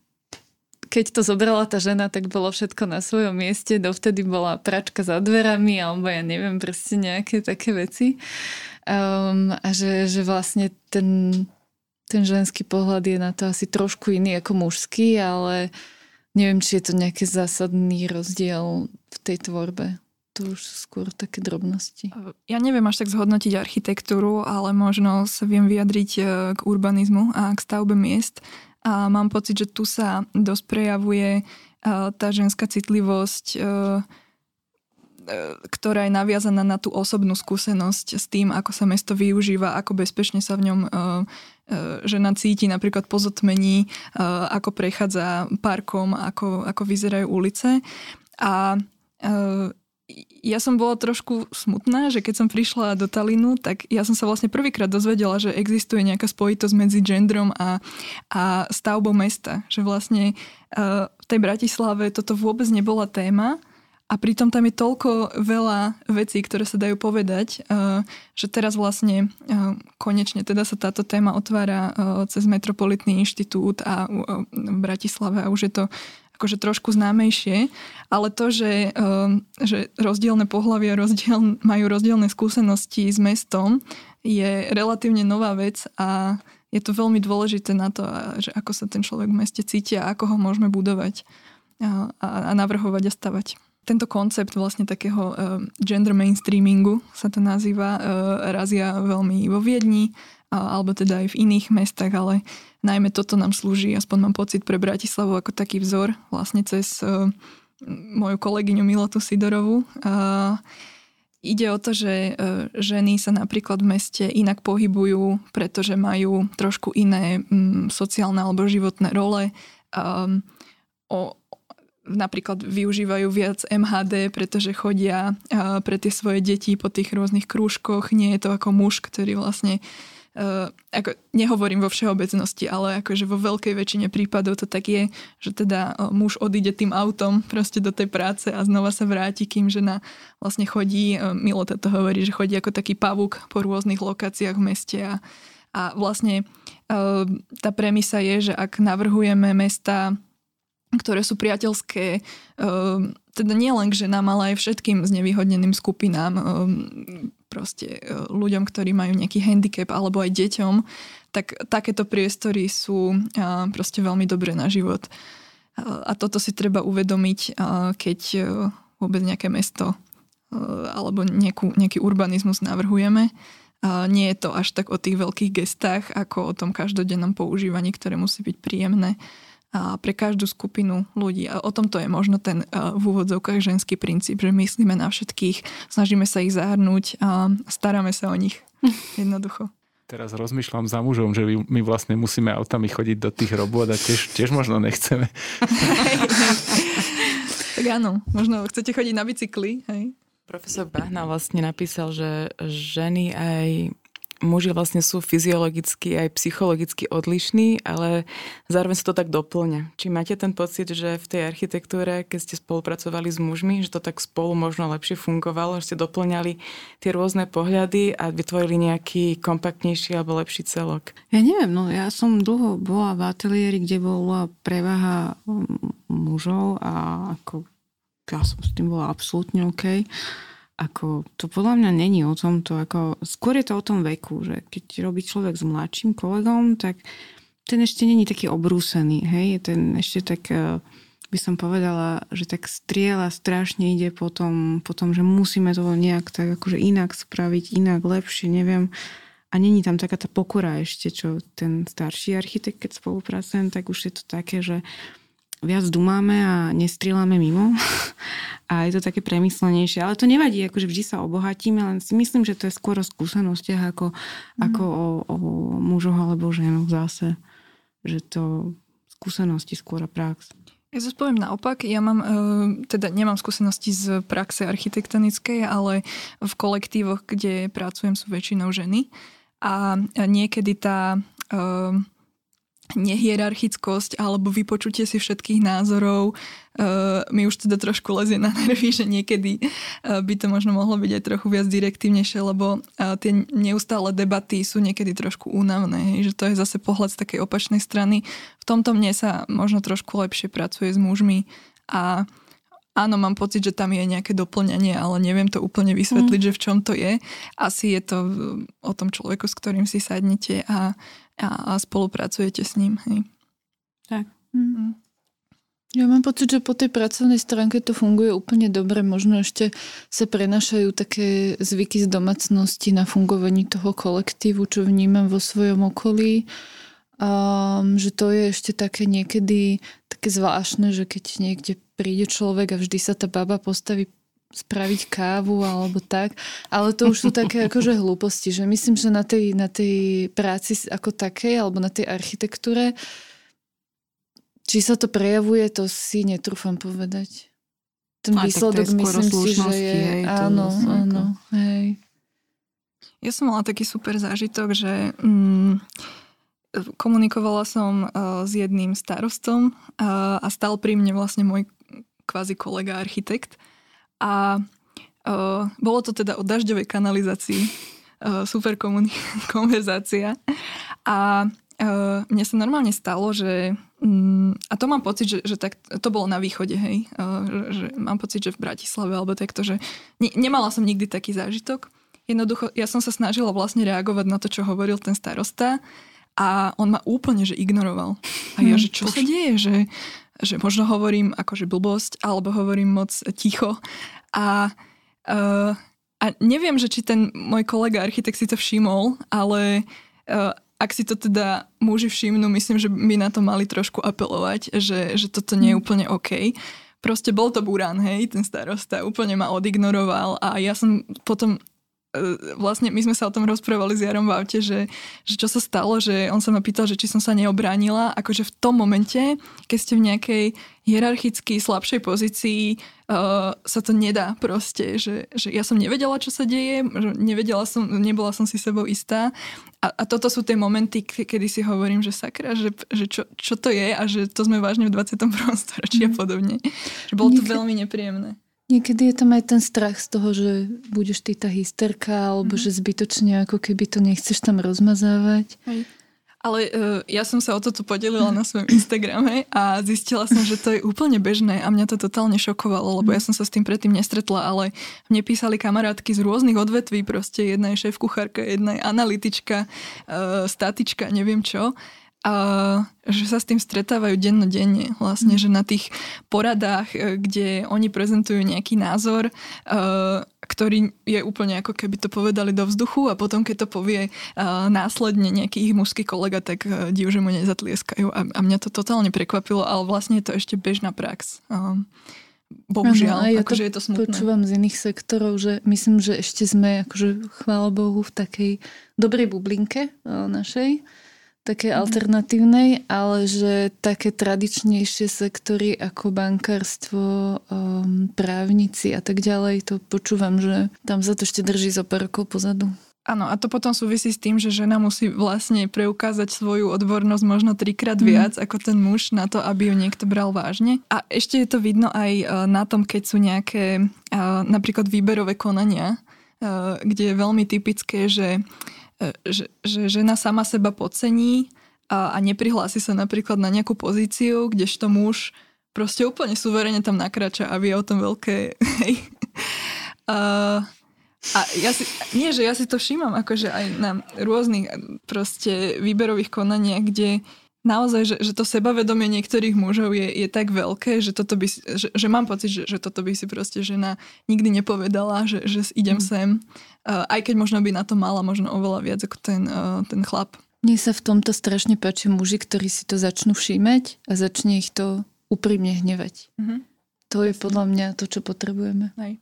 keď to zobrala tá žena, tak bolo všetko na svojom mieste. Dovtedy bola pračka za dverami, alebo ja neviem, proste nejaké také veci. Um, a že, že vlastne ten, ten ženský pohľad je na to asi trošku iný ako mužský, ale neviem, či je to nejaký zásadný rozdiel v tej tvorbe. To už skôr také drobnosti. Ja neviem až tak zhodnotiť architektúru, ale možno sa viem vyjadriť e, k urbanizmu a k stavbe miest. A mám pocit, že tu sa dosť prejavuje e, tá ženská citlivosť e, ktorá je naviazaná na tú osobnú skúsenosť s tým, ako sa mesto využíva, ako bezpečne sa v ňom E, žena cíti napríklad po zotmení, e, ako prechádza parkom, ako, ako vyzerajú ulice. A e, ja som bola trošku smutná, že keď som prišla do Talinu, tak ja som sa vlastne prvýkrát dozvedela, že existuje nejaká spojitosť medzi gendrom a, a stavbou mesta. Že vlastne v tej Bratislave toto vôbec nebola téma a pritom tam je toľko veľa vecí, ktoré sa dajú povedať, eh, že teraz vlastne eh, konečne teda sa táto téma otvára eh, cez Metropolitný inštitút a v Bratislave a už je to akože trošku známejšie, ale to, že, že rozdielne pohľavia rozdiel, majú rozdielne skúsenosti s mestom, je relatívne nová vec a je to veľmi dôležité na to, že ako sa ten človek v meste cíti a ako ho môžeme budovať a, a navrhovať a stavať tento koncept vlastne takého uh, gender mainstreamingu sa to nazýva, uh, razia veľmi vo Viedni, alebo teda aj v iných mestách, ale najmä toto nám slúži, aspoň mám pocit pre Bratislavu ako taký vzor vlastne cez moju kolegyňu Milotu Sidorovú. Ide o to, že ženy sa napríklad v meste inak pohybujú, pretože majú trošku iné sociálne alebo životné role. Napríklad využívajú viac MHD, pretože chodia pre tie svoje deti po tých rôznych krúžkoch. Nie je to ako muž, ktorý vlastne Uh, ako, nehovorím vo všeobecnosti, ale akože vo veľkej väčšine prípadov to tak je, že teda uh, muž odíde tým autom proste do tej práce a znova sa vráti, kým žena vlastne chodí, uh, Milo to hovorí, že chodí ako taký pavúk po rôznych lokáciách v meste a, a vlastne tá premisa je, že ak navrhujeme mesta ktoré sú priateľské ehm, teda nie len k ženám, ale aj všetkým znevýhodneným skupinám, ehm, proste e, ľuďom, ktorí majú nejaký handicap alebo aj deťom, tak takéto priestory sú proste veľmi dobré na život. A toto si treba uvedomiť, keď e, vôbec nejaké mesto e, alebo nejakú, nejaký urbanizmus navrhujeme. Nie je to až tak o tých veľkých gestách, ako o tom každodennom používaní, ktoré musí byť príjemné pre každú skupinu ľudí. A o tomto je možno ten v úvodzovkách ženský princíp, že myslíme na všetkých, snažíme sa ich zahrnúť a staráme sa o nich. *laughs* Jednoducho. Teraz rozmýšľam za mužom, že my vlastne musíme autami chodiť do tých robôt a tiež, tiež možno nechceme. *laughs* tak áno, možno chcete chodiť na bicykli, hej? Profesor Bahna vlastne napísal, že ženy aj muži vlastne sú fyziologicky aj psychologicky odlišní, ale zároveň sa to tak doplňa. Či máte ten pocit, že v tej architektúre, keď ste spolupracovali s mužmi, že to tak spolu možno lepšie fungovalo, že ste doplňali tie rôzne pohľady a vytvorili nejaký kompaktnejší alebo lepší celok? Ja neviem, no ja som dlho bola v ateliéri, kde bola prevaha mm, mužov a ako ja som s tým bola absolútne OK ako, to podľa mňa není o tom, to ako, skôr je to o tom veku, že keď robí človek s mladším kolegom, tak ten ešte není taký obrúsený, hej, ten ešte tak, e, by som povedala, že tak striela strašne ide potom, potom, že musíme to nejak tak akože inak spraviť, inak, lepšie, neviem. A není tam taká tá pokora ešte, čo ten starší architekt, keď spolupracujem, tak už je to také, že viac dumáme a nestrieľame mimo *laughs* a je to také premyslenejšie. Ale to nevadí, akože vždy sa obohatíme, len si myslím, že to je skôr o skúsenostiach ako, mm. ako o, o mužoch alebo ženoch zase. Že to skúsenosti skôr a prax. Ja sa poviem naopak, ja mám, e, teda nemám skúsenosti z praxe architektonickej, ale v kolektívoch, kde pracujem, sú väčšinou ženy. A niekedy tá e, nehierarchickosť alebo vypočutie si všetkých názorov uh, mi už teda trošku lezie na nervy, že niekedy uh, by to možno mohlo byť aj trochu viac direktívnejšie, lebo uh, tie neustále debaty sú niekedy trošku únavné, že to je zase pohľad z takej opačnej strany. V tomto mne sa možno trošku lepšie pracuje s mužmi a áno, mám pocit, že tam je nejaké doplňanie, ale neviem to úplne vysvetliť, mm. že v čom to je. Asi je to o tom človeku, s ktorým si sadnete a a, a spolupracujete s ním. Hej. Tak. Mm. Ja mám pocit, že po tej pracovnej stránke to funguje úplne dobre. Možno ešte sa prenašajú také zvyky z domácnosti na fungovaní toho kolektívu, čo vnímam vo svojom okolí. Um, že to je ešte také niekedy také zvláštne, že keď niekde príde človek a vždy sa tá baba postaví spraviť kávu alebo tak, ale to už sú také *laughs* akože hlúposti, že myslím, že na tej, na tej práci ako takej alebo na tej architektúre či sa to prejavuje, to si netrúfam povedať. Ten a výsledok myslím si, že je... Hej, áno, áno, hej. Ja som mala taký super zážitok, že mm, komunikovala som uh, s jedným starostom uh, a stal pri mne vlastne môj kvázi kolega architekt a uh, bolo to teda o dažďovej kanalizácii. Super *laughs* konverzácia. A mne sa normálne stalo, že um, a to mám pocit, že, že tak, to bolo na východe, hej. Že, že mám pocit, že v Bratislave alebo takto, že ne, nemala som nikdy taký zážitok. Jednoducho, ja som sa snažila vlastne reagovať na to, čo hovoril ten starosta a on ma úplne, že ignoroval. A ja, hm, že čo sa deje, že že možno hovorím akože blbosť, alebo hovorím moc ticho. A, uh, a neviem, že či ten môj kolega architekt si to všimol, ale ak si to teda muži všimnú, myslím, že by na to mali trošku apelovať, že, že toto nie je úplne OK. Proste bol to Burán, hej, ten starosta, úplne ma odignoroval a ja som potom vlastne my sme sa o tom rozprávali s Jarom v aute, že, že čo sa stalo, že on sa ma pýtal, že či som sa neobránila, akože v tom momente, keď ste v nejakej hierarchicky slabšej pozícii, uh, sa to nedá proste, že, že ja som nevedela, čo sa deje, nevedela som, nebola som si sebou istá a, a toto sú tie momenty, kedy si hovorím, že sakra, že, že čo, čo to je a že to sme vážne v 21. *laughs* storočí a mhm. podobne. Že bolo to veľmi nepríjemné. Niekedy je tam aj ten strach z toho, že budeš ty tá hysterka, alebo mm. že zbytočne ako keby to nechceš tam rozmazávať. Hej. Ale uh, ja som sa o toto podelila na svojom Instagrame a zistila som, že to je úplne bežné a mňa to totálne šokovalo, lebo ja som sa s tým predtým nestretla, ale mne písali kamarátky z rôznych odvetví, proste jedna je šéf kuchárka, jedna je analytička, uh, statička, neviem čo a že sa s tým stretávajú dennodenne. Vlastne, mm. že na tých poradách, e, kde oni prezentujú nejaký názor, uh, ktorý je úplne ako keby to povedali do vzduchu a potom, keď to povie uh, následne nejaký ich mužský kolega, tak div, že mu nezatlieskajú. A, a mňa to totálne prekvapilo, ale vlastne je to ešte bežná prax. Bohužiaľ, ano, ja akože je to smutné. počúvam z iných sektorov, že myslím, že ešte sme, akože chvála Bohu, v takej dobrej bublinke našej, také mm. alternatívnej, ale že také tradičnejšie sektory ako bankárstvo, um, právnici a tak ďalej, to počúvam, že tam sa to ešte drží zo pár rokov pozadu. Áno, a to potom súvisí s tým, že žena musí vlastne preukázať svoju odbornosť možno trikrát mm. viac ako ten muž na to, aby ju niekto bral vážne. A ešte je to vidno aj e, na tom, keď sú nejaké e, napríklad výberové konania, e, kde je veľmi typické, že že, že žena sama seba podcení a, a neprihlási sa napríklad na nejakú pozíciu, kdežto muž proste úplne suverene tam nakrača a vie o tom veľké *laughs* hej. A, a ja si, nie, že ja si to všímam akože aj na rôznych proste výberových konaniach, kde naozaj, že, že to sebavedomie niektorých mužov je, je tak veľké, že, toto by, že, že mám pocit, že, že toto by si proste žena nikdy nepovedala, že, že idem mm. sem. Uh, aj keď možno by na to mala možno oveľa viac ako ten, uh, ten chlap. Mne sa v tomto strašne páči muži, ktorí si to začnú všímať a začne ich to úprimne hnevať. Mm-hmm. To je podľa mňa to, čo potrebujeme. Aj.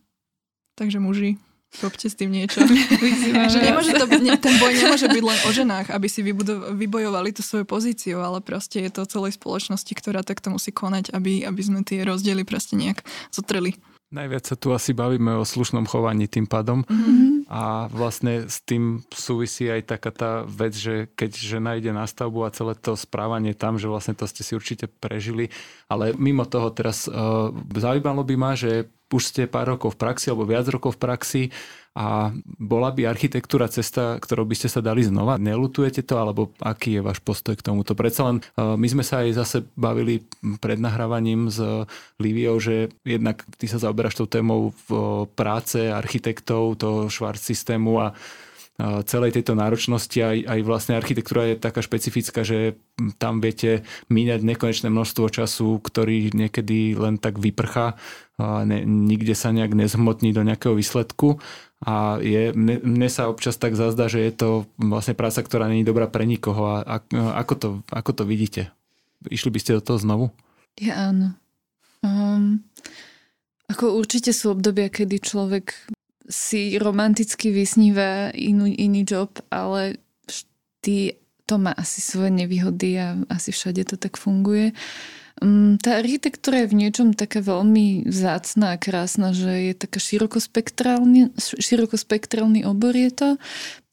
Takže muži, Robte s tým niečo. *laughs* že nemôže to byť, ten boj nemôže byť len o ženách, aby si vybudo- vybojovali tú svoju pozíciu, ale proste je to celej spoločnosti, ktorá takto musí konať, aby, aby sme tie rozdiely proste nejak zotreli. Najviac sa tu asi bavíme o slušnom chovaní tým pádom mm-hmm. a vlastne s tým súvisí aj taká tá vec, že keď žena ide na stavbu a celé to správanie tam, že vlastne to ste si určite prežili, ale mimo toho teraz uh, zaujímalo by ma, že už ste pár rokov v praxi alebo viac rokov v praxi a bola by architektúra cesta, ktorou by ste sa dali znova? Nelutujete to, alebo aký je váš postoj k tomuto? Predsa len my sme sa aj zase bavili pred nahrávaním s Liviou, že jednak ty sa zaoberáš tou témou v práce architektov, toho švart systému a celej tejto náročnosti aj, aj vlastne architektúra je taká špecifická, že tam viete míňať nekonečné množstvo času, ktorý niekedy len tak vyprchá, ne, nikde sa nejak nezhmotní do nejakého výsledku a je, mne, mne sa občas tak zazdá, že je to vlastne práca, ktorá není dobrá pre nikoho a, a ako, to, ako to vidíte? Išli by ste do toho znovu? Ja áno. Um, ako určite sú obdobia, kedy človek si romanticky vysníva inú, iný job, ale ty, to má asi svoje nevýhody a asi všade to tak funguje. Um, tá architektúra je v niečom taká veľmi vzácná a krásna, že je taká širokospektrálny, širokospektrálny obor je to.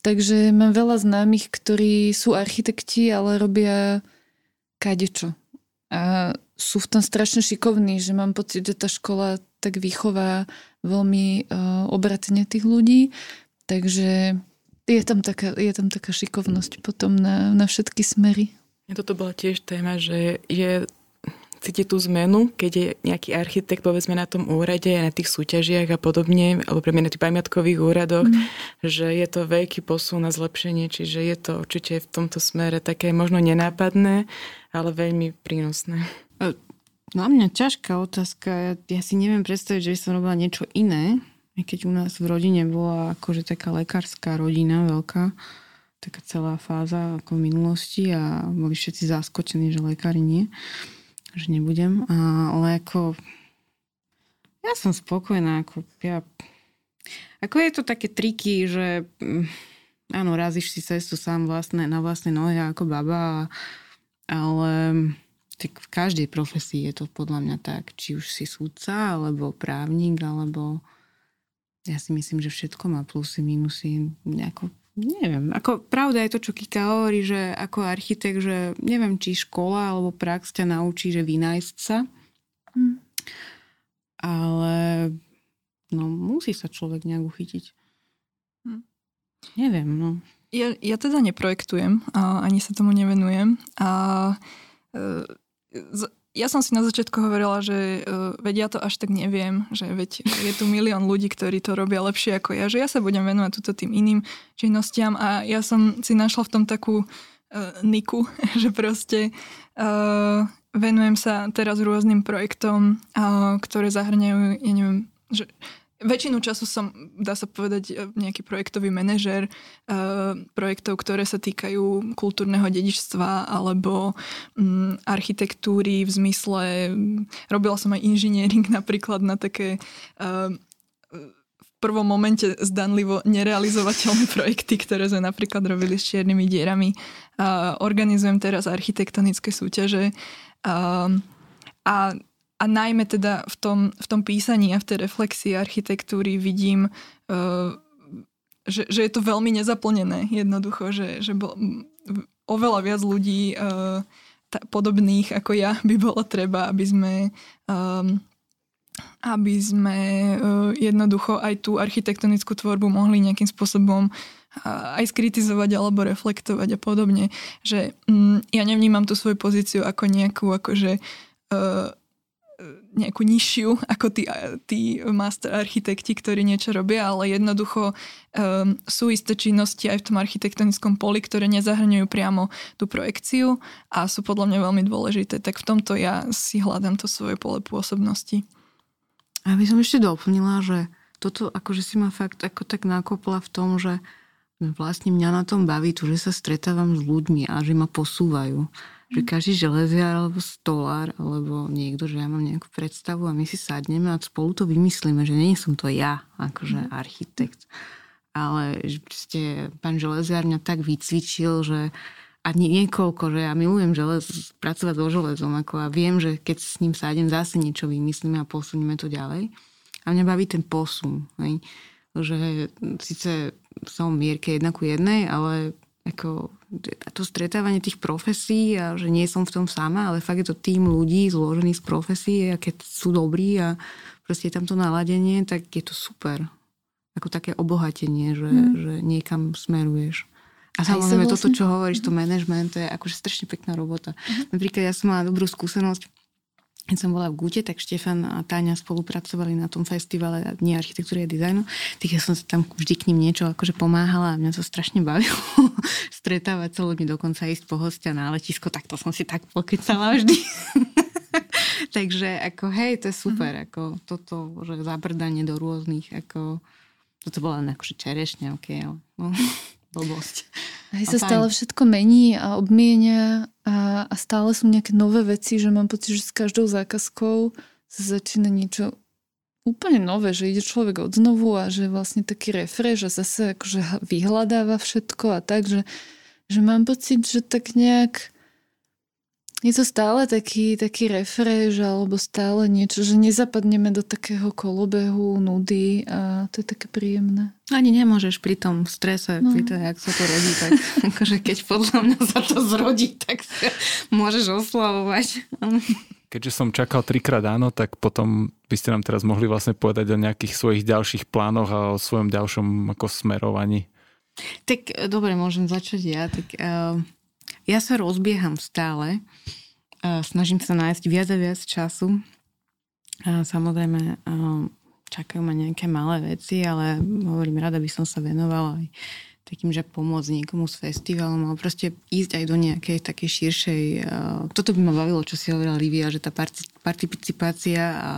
Takže mám veľa známych, ktorí sú architekti, ale robia kadečo. A sú v tom strašne šikovní, že mám pocit, že tá škola tak vychová veľmi uh, obratne tých ľudí. Takže je tam taká, je tam taká šikovnosť potom na, na všetky smery. Toto bola tiež téma, že je cítiť tú zmenu, keď je nejaký architekt povedzme na tom úrade, na tých súťažiach a podobne, alebo pre na tých pamiatkových úradoch, mm. že je to veľký posun na zlepšenie, čiže je to určite v tomto smere také možno nenápadné, ale veľmi prínosné. Na mňa ťažká otázka. Ja, ja si neviem predstaviť, že by som robila niečo iné, keď u nás v rodine bola akože taká lekárska rodina veľká, taká celá fáza ako v minulosti a boli všetci zaskočení, že lekári nie, že nebudem. Ale ako ja som spokojná, ako ja ako je to také triky, že mm, áno, razíš si cestu sám vlastné, na vlastné nohy ako baba, ale tak v každej profesii je to podľa mňa tak, či už si súdca, alebo právnik, alebo ja si myslím, že všetko má plusy, minusy, nejako Neviem, ako pravda je to, čo Kika hovorí, že ako architekt, že neviem, či škola alebo prax ťa naučí, že vynájsť sa. Hm. Ale no, musí sa človek nejak uchytiť. Hm. Neviem, no. Ja, ja teda neprojektujem a ani sa tomu nevenujem. A e, ja som si na začiatku hovorila, že uh, veď ja to až tak neviem, že veď je tu milión ľudí, ktorí to robia lepšie ako ja, že ja sa budem venovať túto tým iným činnostiam. A ja som si našla v tom takú uh, niku, *laughs* že proste uh, venujem sa teraz rôznym projektom, uh, ktoré zahrňajú, ja neviem, že Väčšinu času som, dá sa povedať, e, nejaký projektový manažer uh, projektov, ktoré sa týkajú kultúrneho dedičstva alebo um, architektúry v zmysle... Robila som aj inžiniering *laughs* napríklad na také uh, prvom momente zdanlivo nerealizovateľné *laughs* projekty, ktoré sme napríklad robili s čiernymi dierami. Uh, organizujem teraz architektonické súťaže uh, a a najmä teda v tom, v tom písaní a v tej reflexii architektúry vidím, uh, že, že je to veľmi nezaplnené jednoducho, že, že bol, oveľa viac ľudí uh, ta, podobných ako ja *laughs* by bolo treba, aby sme um, aby sme uh, jednoducho aj tú architektonickú tvorbu mohli nejakým spôsobom aj skritizovať alebo reflektovať a podobne. Že um, ja nevnímam tú svoju pozíciu ako nejakú akože nejakú nižšiu ako tí, tí master architekti, ktorí niečo robia, ale jednoducho um, sú isté činnosti aj v tom architektonickom poli, ktoré nezahrňujú priamo tú projekciu a sú podľa mňa veľmi dôležité. Tak v tomto ja si hľadám to svoje pole pôsobnosti. A by som ešte doplnila, že toto akože si ma fakt ako tak nakopla v tom, že vlastne mňa na tom baví tu, že sa stretávam s ľuďmi a že ma posúvajú že každý železiar alebo stolár alebo niekto, že ja mám nejakú predstavu a my si sadneme a spolu to vymyslíme, že nie som to ja, akože mhm. architekt. Ale že ste, pán železiar mňa tak vycvičil, že a niekoľko, že ja milujem želez, pracovať so železom ako a viem, že keď s ním sádem, zase niečo vymyslíme a posunieme to ďalej. A mňa baví ten posun. Hej? Že síce som mierke jedna ku jednej, ale ako to stretávanie tých profesí a že nie som v tom sama, ale fakt je to tým ľudí zložený z profesí a keď sú dobrí a proste je tam to naladenie, tak je to super. Ako také obohatenie, že, mm. že niekam smeruješ. A samozrejme vlastne... toto, čo hovoríš, to management, to je akože strašne pekná robota. Mm-hmm. Napríklad ja som mala dobrú skúsenosť keď som bola v Gute, tak Štefan a Táňa spolupracovali na tom festivale Dni architektúry a dizajnu. Tak ja som sa tam vždy k ním niečo akože pomáhala a mňa to strašne bavilo *laughs* stretávať sa ľuďmi, dokonca ísť po hostia na letisko, tak to som si tak pokecala vždy. *laughs* Takže ako hej, to je super, mm-hmm. ako toto, že zabrdanie do rôznych, ako toto bola akože čerešňa, ok, ale no, *laughs* blbosť. Hej sa stále všetko mení a obmienia a, a stále sú nejaké nové veci, že mám pocit, že s každou zákazkou sa začína niečo úplne nové, že ide človek od znovu a že vlastne taký refresh a zase akože vyhľadáva všetko a tak, že, že mám pocit, že tak nejak je to stále taký, taký refresh alebo stále niečo, že nezapadneme do takého kolobehu, nudy a to je také príjemné. Ani nemôžeš pri tom strese, no. pri tom, jak sa to rodí, tak *laughs* akože keď podľa mňa sa to zrodí, tak sa môžeš oslavovať. Keďže som čakal trikrát áno, tak potom by ste nám teraz mohli vlastne povedať o nejakých svojich ďalších plánoch a o svojom ďalšom ako smerovaní. Tak dobre, môžem začať ja. Tak, uh ja sa rozbieham stále. Snažím sa nájsť viac a viac času. Samozrejme, čakajú ma nejaké malé veci, ale hovorím, rada by som sa venovala aj takým, že pomôcť niekomu s festivalom a proste ísť aj do nejakej takej širšej... Toto by ma bavilo, čo si hovorila Livia, že tá participácia a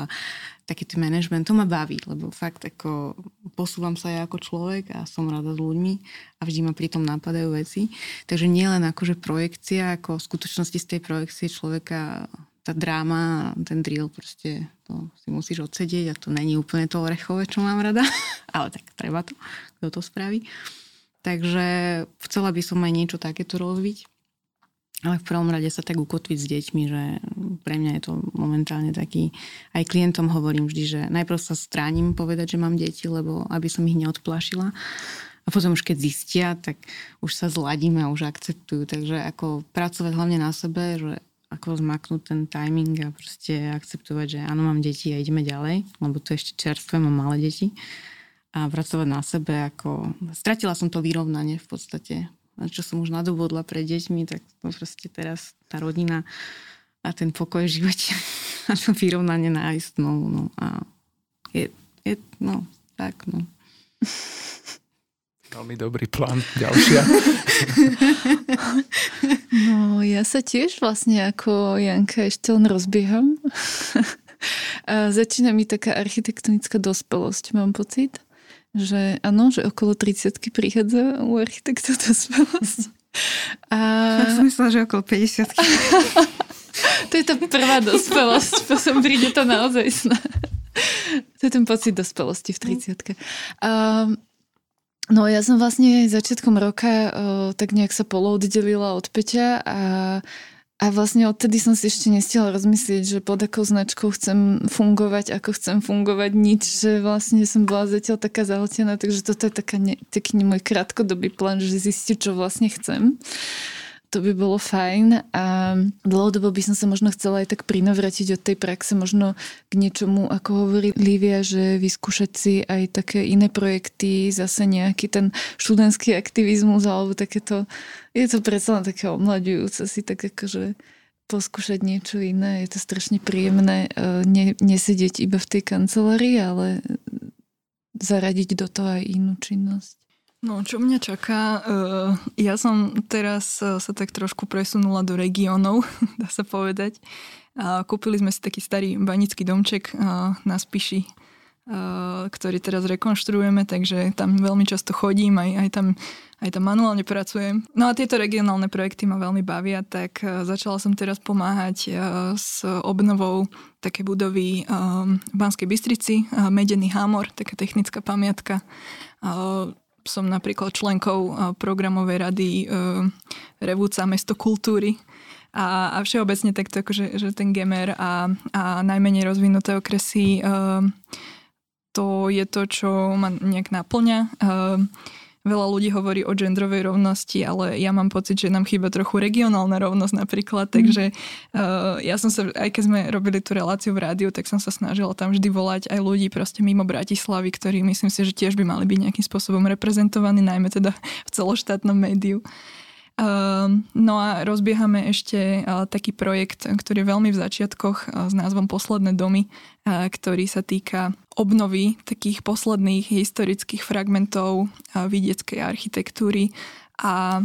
taký ten management, to ma baví, lebo fakt ako posúvam sa aj ako človek a som rada s ľuďmi a vždy ma pri tom napadajú veci. Takže nie len akože projekcia, ako v skutočnosti z tej projekcie človeka tá dráma, ten drill proste to si musíš odsedieť a to není úplne to orechové, čo mám rada, *laughs* ale tak treba to, kto to spraví. Takže chcela by som aj niečo takéto rozviť. Ale v prvom rade sa tak ukotviť s deťmi, že pre mňa je to momentálne taký, aj klientom hovorím vždy, že najprv sa stránim povedať, že mám deti, lebo aby som ich neodplašila. A potom už keď zistia, tak už sa zladíme a už akceptujú. Takže ako pracovať hlavne na sebe, že ako zmaknúť ten timing a proste akceptovať, že áno, mám deti a ideme ďalej, lebo to ešte čerstvé, mám malé deti. A pracovať na sebe, ako... Stratila som to vyrovnanie v podstate. A čo som už nadobudla pred deťmi, tak to proste teraz tá rodina a ten pokoj v živote *laughs* a to vyrovnanie nájsť znovu. No. A je, je, no, tak, no. *laughs* Veľmi dobrý plán. Ďalšia. *laughs* No, ja sa tiež vlastne ako Janka ešte len rozbieham. A začína mi taká architektonická dospelosť, mám pocit. Že áno, že okolo 30 prichádza u architekta dospelosť. A... Ja som myslela, že okolo 50 *laughs* To je tá prvá dospelosť, potom príde to naozaj sná. To je ten pocit dospelosti v 30 um, No ja som vlastne začiatkom roka o, tak nejak sa polooddelila od Peťa a, a vlastne odtedy som si ešte nestihla rozmyslieť, že pod akou značkou chcem fungovať, ako chcem fungovať, nič, že vlastne som bola zatiaľ taká zahltená, takže toto je taká ne, taký môj krátkodobý plán, že zistiť, čo vlastne chcem to by bolo fajn a dlhodobo by som sa možno chcela aj tak prinovrátiť od tej praxe možno k niečomu, ako hovorí Lívia, že vyskúšať si aj také iné projekty, zase nejaký ten študentský aktivizmus alebo takéto, je to predsa len také omladujúce si tak akože poskúšať niečo iné. Je to strašne príjemné e, ne, nesedieť iba v tej kancelárii, ale zaradiť do toho aj inú činnosť. No, čo mňa čaká, uh, ja som teraz uh, sa tak trošku presunula do regiónov, *laughs* dá sa povedať. Kúpili sme si taký starý banický domček uh, na Spiši, ktorý teraz rekonštruujeme, takže tam veľmi často chodím, aj, aj, tam, aj tam manuálne pracujem. No a tieto regionálne projekty ma veľmi bavia, tak začala som teraz pomáhať s obnovou také budovy v Banskej Bystrici, Medený hámor, taká technická pamiatka. Som napríklad členkou programovej rady e, Revúca mesto kultúry. A, a všeobecne takto, akože, že ten gemer a, a najmenej rozvinuté okresy, uh, to je to, čo ma nejak naplňa. Veľa ľudí hovorí o genderovej rovnosti, ale ja mám pocit, že nám chýba trochu regionálna rovnosť napríklad, takže uh, ja som sa, aj keď sme robili tú reláciu v rádiu, tak som sa snažila tam vždy volať aj ľudí proste mimo Bratislavy, ktorí myslím si, že tiež by mali byť nejakým spôsobom reprezentovaní, najmä teda v celoštátnom médiu. Ehm, no a rozbiehame ešte taký projekt, ktorý je veľmi v začiatkoch s názvom Posledné domy, ktorý sa týka obnovy takých posledných historických fragmentov vidieckej architektúry a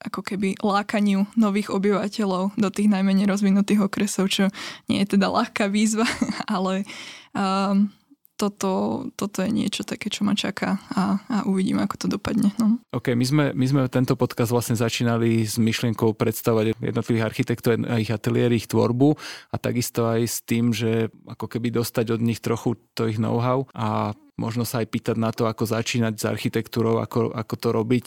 ako keby lákaniu nových obyvateľov do tých najmenej rozvinutých okresov, čo nie je teda ľahká výzva, *laughs* ale um, toto, toto je niečo také, čo ma čaká a, a uvidím, ako to dopadne. No. OK, my sme, my sme tento podcast vlastne začínali s myšlienkou predstavovať jednotlivých architektov a ich ateliéry, ich tvorbu a takisto aj s tým, že ako keby dostať od nich trochu to ich know-how a možno sa aj pýtať na to, ako začínať s architektúrou, ako, ako to robiť.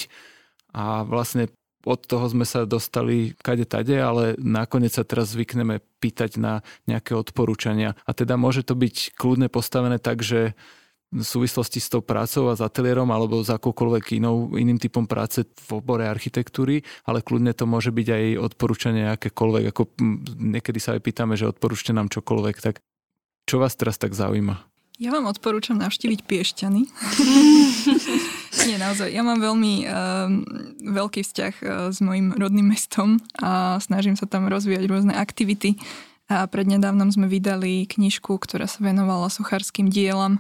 A vlastne od toho sme sa dostali kade tade, ale nakoniec sa teraz zvykneme pýtať na nejaké odporúčania. A teda môže to byť kľudne postavené tak, že v súvislosti s tou prácou a s ateliérom alebo s akoukoľvek inou, iným typom práce v obore architektúry, ale kľudne to môže byť aj odporúčanie akékoľvek. Ako niekedy sa aj pýtame, že odporúčte nám čokoľvek, tak čo vás teraz tak zaujíma? Ja vám odporúčam navštíviť Piešťany. *laughs* Nie, naozaj. Ja mám veľmi uh, veľký vzťah uh, s mojim rodným mestom a snažím sa tam rozvíjať rôzne aktivity. A prednedávnom sme vydali knižku, ktorá sa venovala sochárským dielam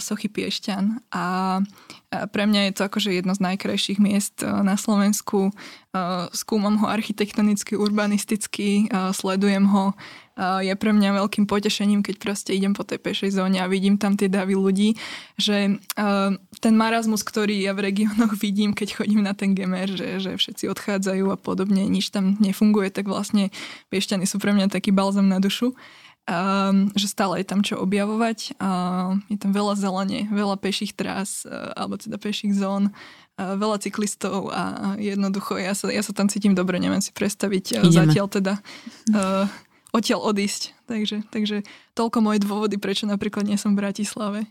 sochy Piešťan a pre mňa je to akože jedno z najkrajších miest na Slovensku. Skúmam ho architektonicky, urbanisticky, sledujem ho. Je pre mňa veľkým potešením, keď proste idem po tej pešej zóne a vidím tam tie davy ľudí, že ten marazmus, ktorý ja v regiónoch vidím, keď chodím na ten gemer, že, že všetci odchádzajú a podobne, nič tam nefunguje, tak vlastne Piešťany sú pre mňa taký balzam na dušu um, že stále je tam čo objavovať. Uh, je tam veľa zelene, veľa peších trás, uh, alebo teda peších zón, uh, veľa cyklistov a jednoducho ja sa, ja sa tam cítim dobre, neviem si predstaviť uh, zatiaľ teda uh, odtiaľ odísť. Takže, takže toľko moje dôvody, prečo napríklad nie som v Bratislave.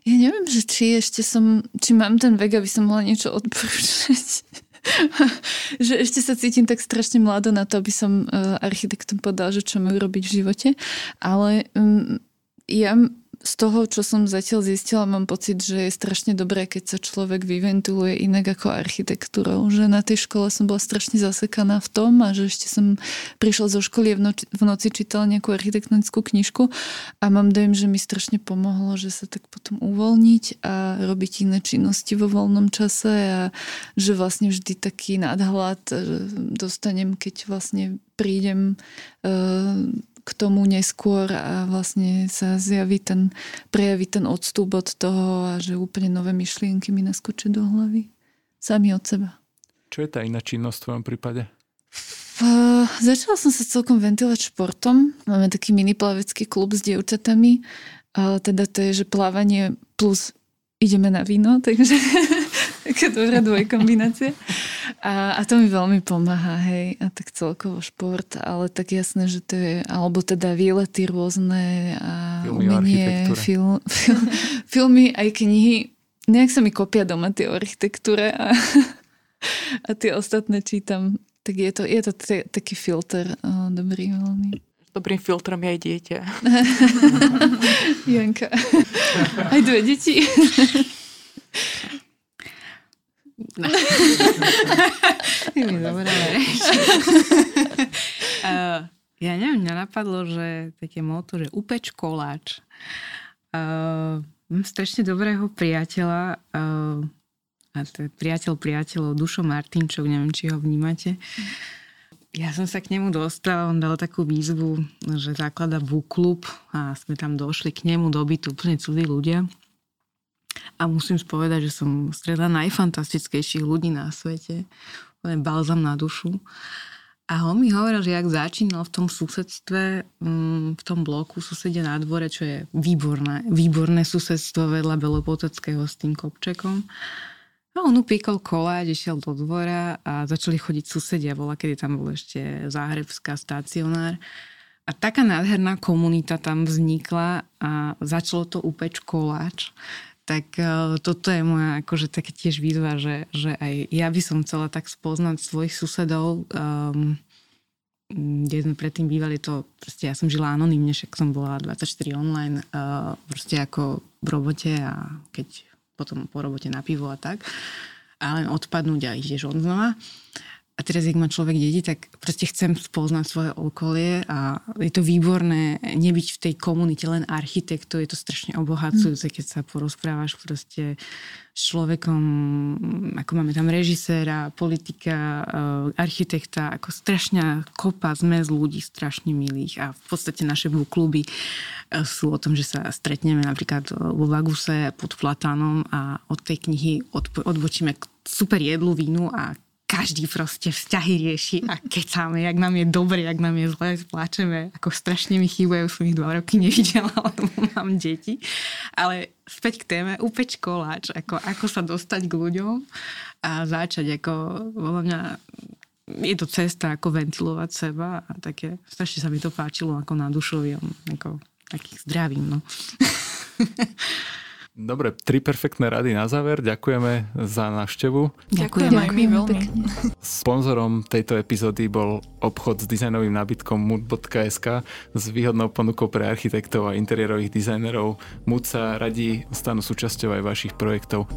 Ja neviem, že či ešte som, či mám ten vek, aby som mohla niečo odporúčať. *laughs* že ešte sa cítim tak strašne mlado na to, aby som uh, architektom povedal, že čo majú robiť v živote. Ale um, ja z toho, čo som zatiaľ zistila, mám pocit, že je strašne dobré, keď sa človek vyventiluje inak ako architektúrou. Že na tej škole som bola strašne zasekaná v tom a že ešte som prišla zo školy v, noci, v noci čítala nejakú architektonickú knižku a mám dojem, že mi strašne pomohlo, že sa tak potom uvoľniť a robiť iné činnosti vo voľnom čase a že vlastne vždy taký nadhľad dostanem, keď vlastne prídem uh, k tomu neskôr a vlastne sa zjaví ten, prejaví ten odstup od toho a že úplne nové myšlienky mi naskočia do hlavy. Sami od seba. Čo je tá iná činnosť v tvojom prípade? Uh, začala som sa celkom ventilovať športom. Máme taký mini plavecký klub s dievčatami. Uh, teda to je, že plávanie plus ideme na víno, takže *laughs* taká dobrá dvojkombinácia. A, a to mi veľmi pomáha, hej. A tak celkovo šport, ale tak jasné, že to je, alebo teda výlety rôzne a filmy umenie, film, film, filmy, aj knihy. Nejak sa mi kopia doma tie o architektúre a, *laughs* a tie ostatné čítam. Tak je to, je to t- taký filter o, dobrý veľmi. Dobrým filtrom je aj dieťa. *laughs* Janka. Aj dve deti. *laughs* No. Dobre, uh, ja neviem, mňa napadlo, že také moto, že upeč koláč. Uh, mám strašne dobrého priateľa, uh, a to je priateľ priateľov Dušo Martinčov, neviem, či ho vnímate. Ja som sa k nemu dostala, on dal takú výzvu, že zaklada book club a sme tam došli k nemu do bytu úplne cudzí ľudia. A musím spovedať, že som stretla najfantastickejších ľudí na svete. Len balzam na dušu. A on mi hovoril, že ak začínal v tom susedstve, mm, v tom bloku susedia na dvore, čo je výborné, výborné susedstvo vedľa Belopoteckého s tým kopčekom. A on upíkol koláč, išiel do dvora a začali chodiť susedia. Bola, kedy tam bol ešte Záhrebská stacionár. A taká nádherná komunita tam vznikla a začalo to upeč koláč tak uh, toto je moja akože také tiež výzva, že, že aj ja by som chcela tak spoznať svojich susedov, um, kde sme predtým bývali, to proste ja som žila anonymne, však som bola 24 online, uh, proste ako v robote a keď potom po robote na pivo a tak. A len odpadnúť a ideš od znova. A teraz, ak má človek deti, tak proste chcem spoznať svoje okolie a je to výborné nebyť v tej komunite len architektov, je to strašne obohacujúce, keď sa porozprávaš proste s človekom, ako máme tam režiséra, politika, eh, architekta, ako strašná kopa zmes ľudí, strašne milých. A v podstate naše kluby eh, sú o tom, že sa stretneme napríklad vo Vaguse pod Platánom a od tej knihy odbočíme super jedlu, vínu a každý proste vzťahy rieši a kecáme, jak nám je dobre, jak nám je zle, pláčeme, ako strašne mi chýbajú, som ich dva roky nevidela, *laughs* lebo mám deti. Ale späť k téme, upeč koláč, ako, ako sa dostať k ľuďom a začať, ako, podľa mňa, je to cesta, ako ventilovať seba a také, strašne sa mi to páčilo, ako na dušovi, ako takých zdravím, no. *laughs* Dobre, tri perfektné rady na záver. Ďakujeme za návštevu. Ďakujem, aj my veľmi. Sponzorom tejto epizódy bol obchod s dizajnovým nábytkom mood.sk s výhodnou ponukou pre architektov a interiérových dizajnerov. Mood sa radí stanú súčasťou aj vašich projektov.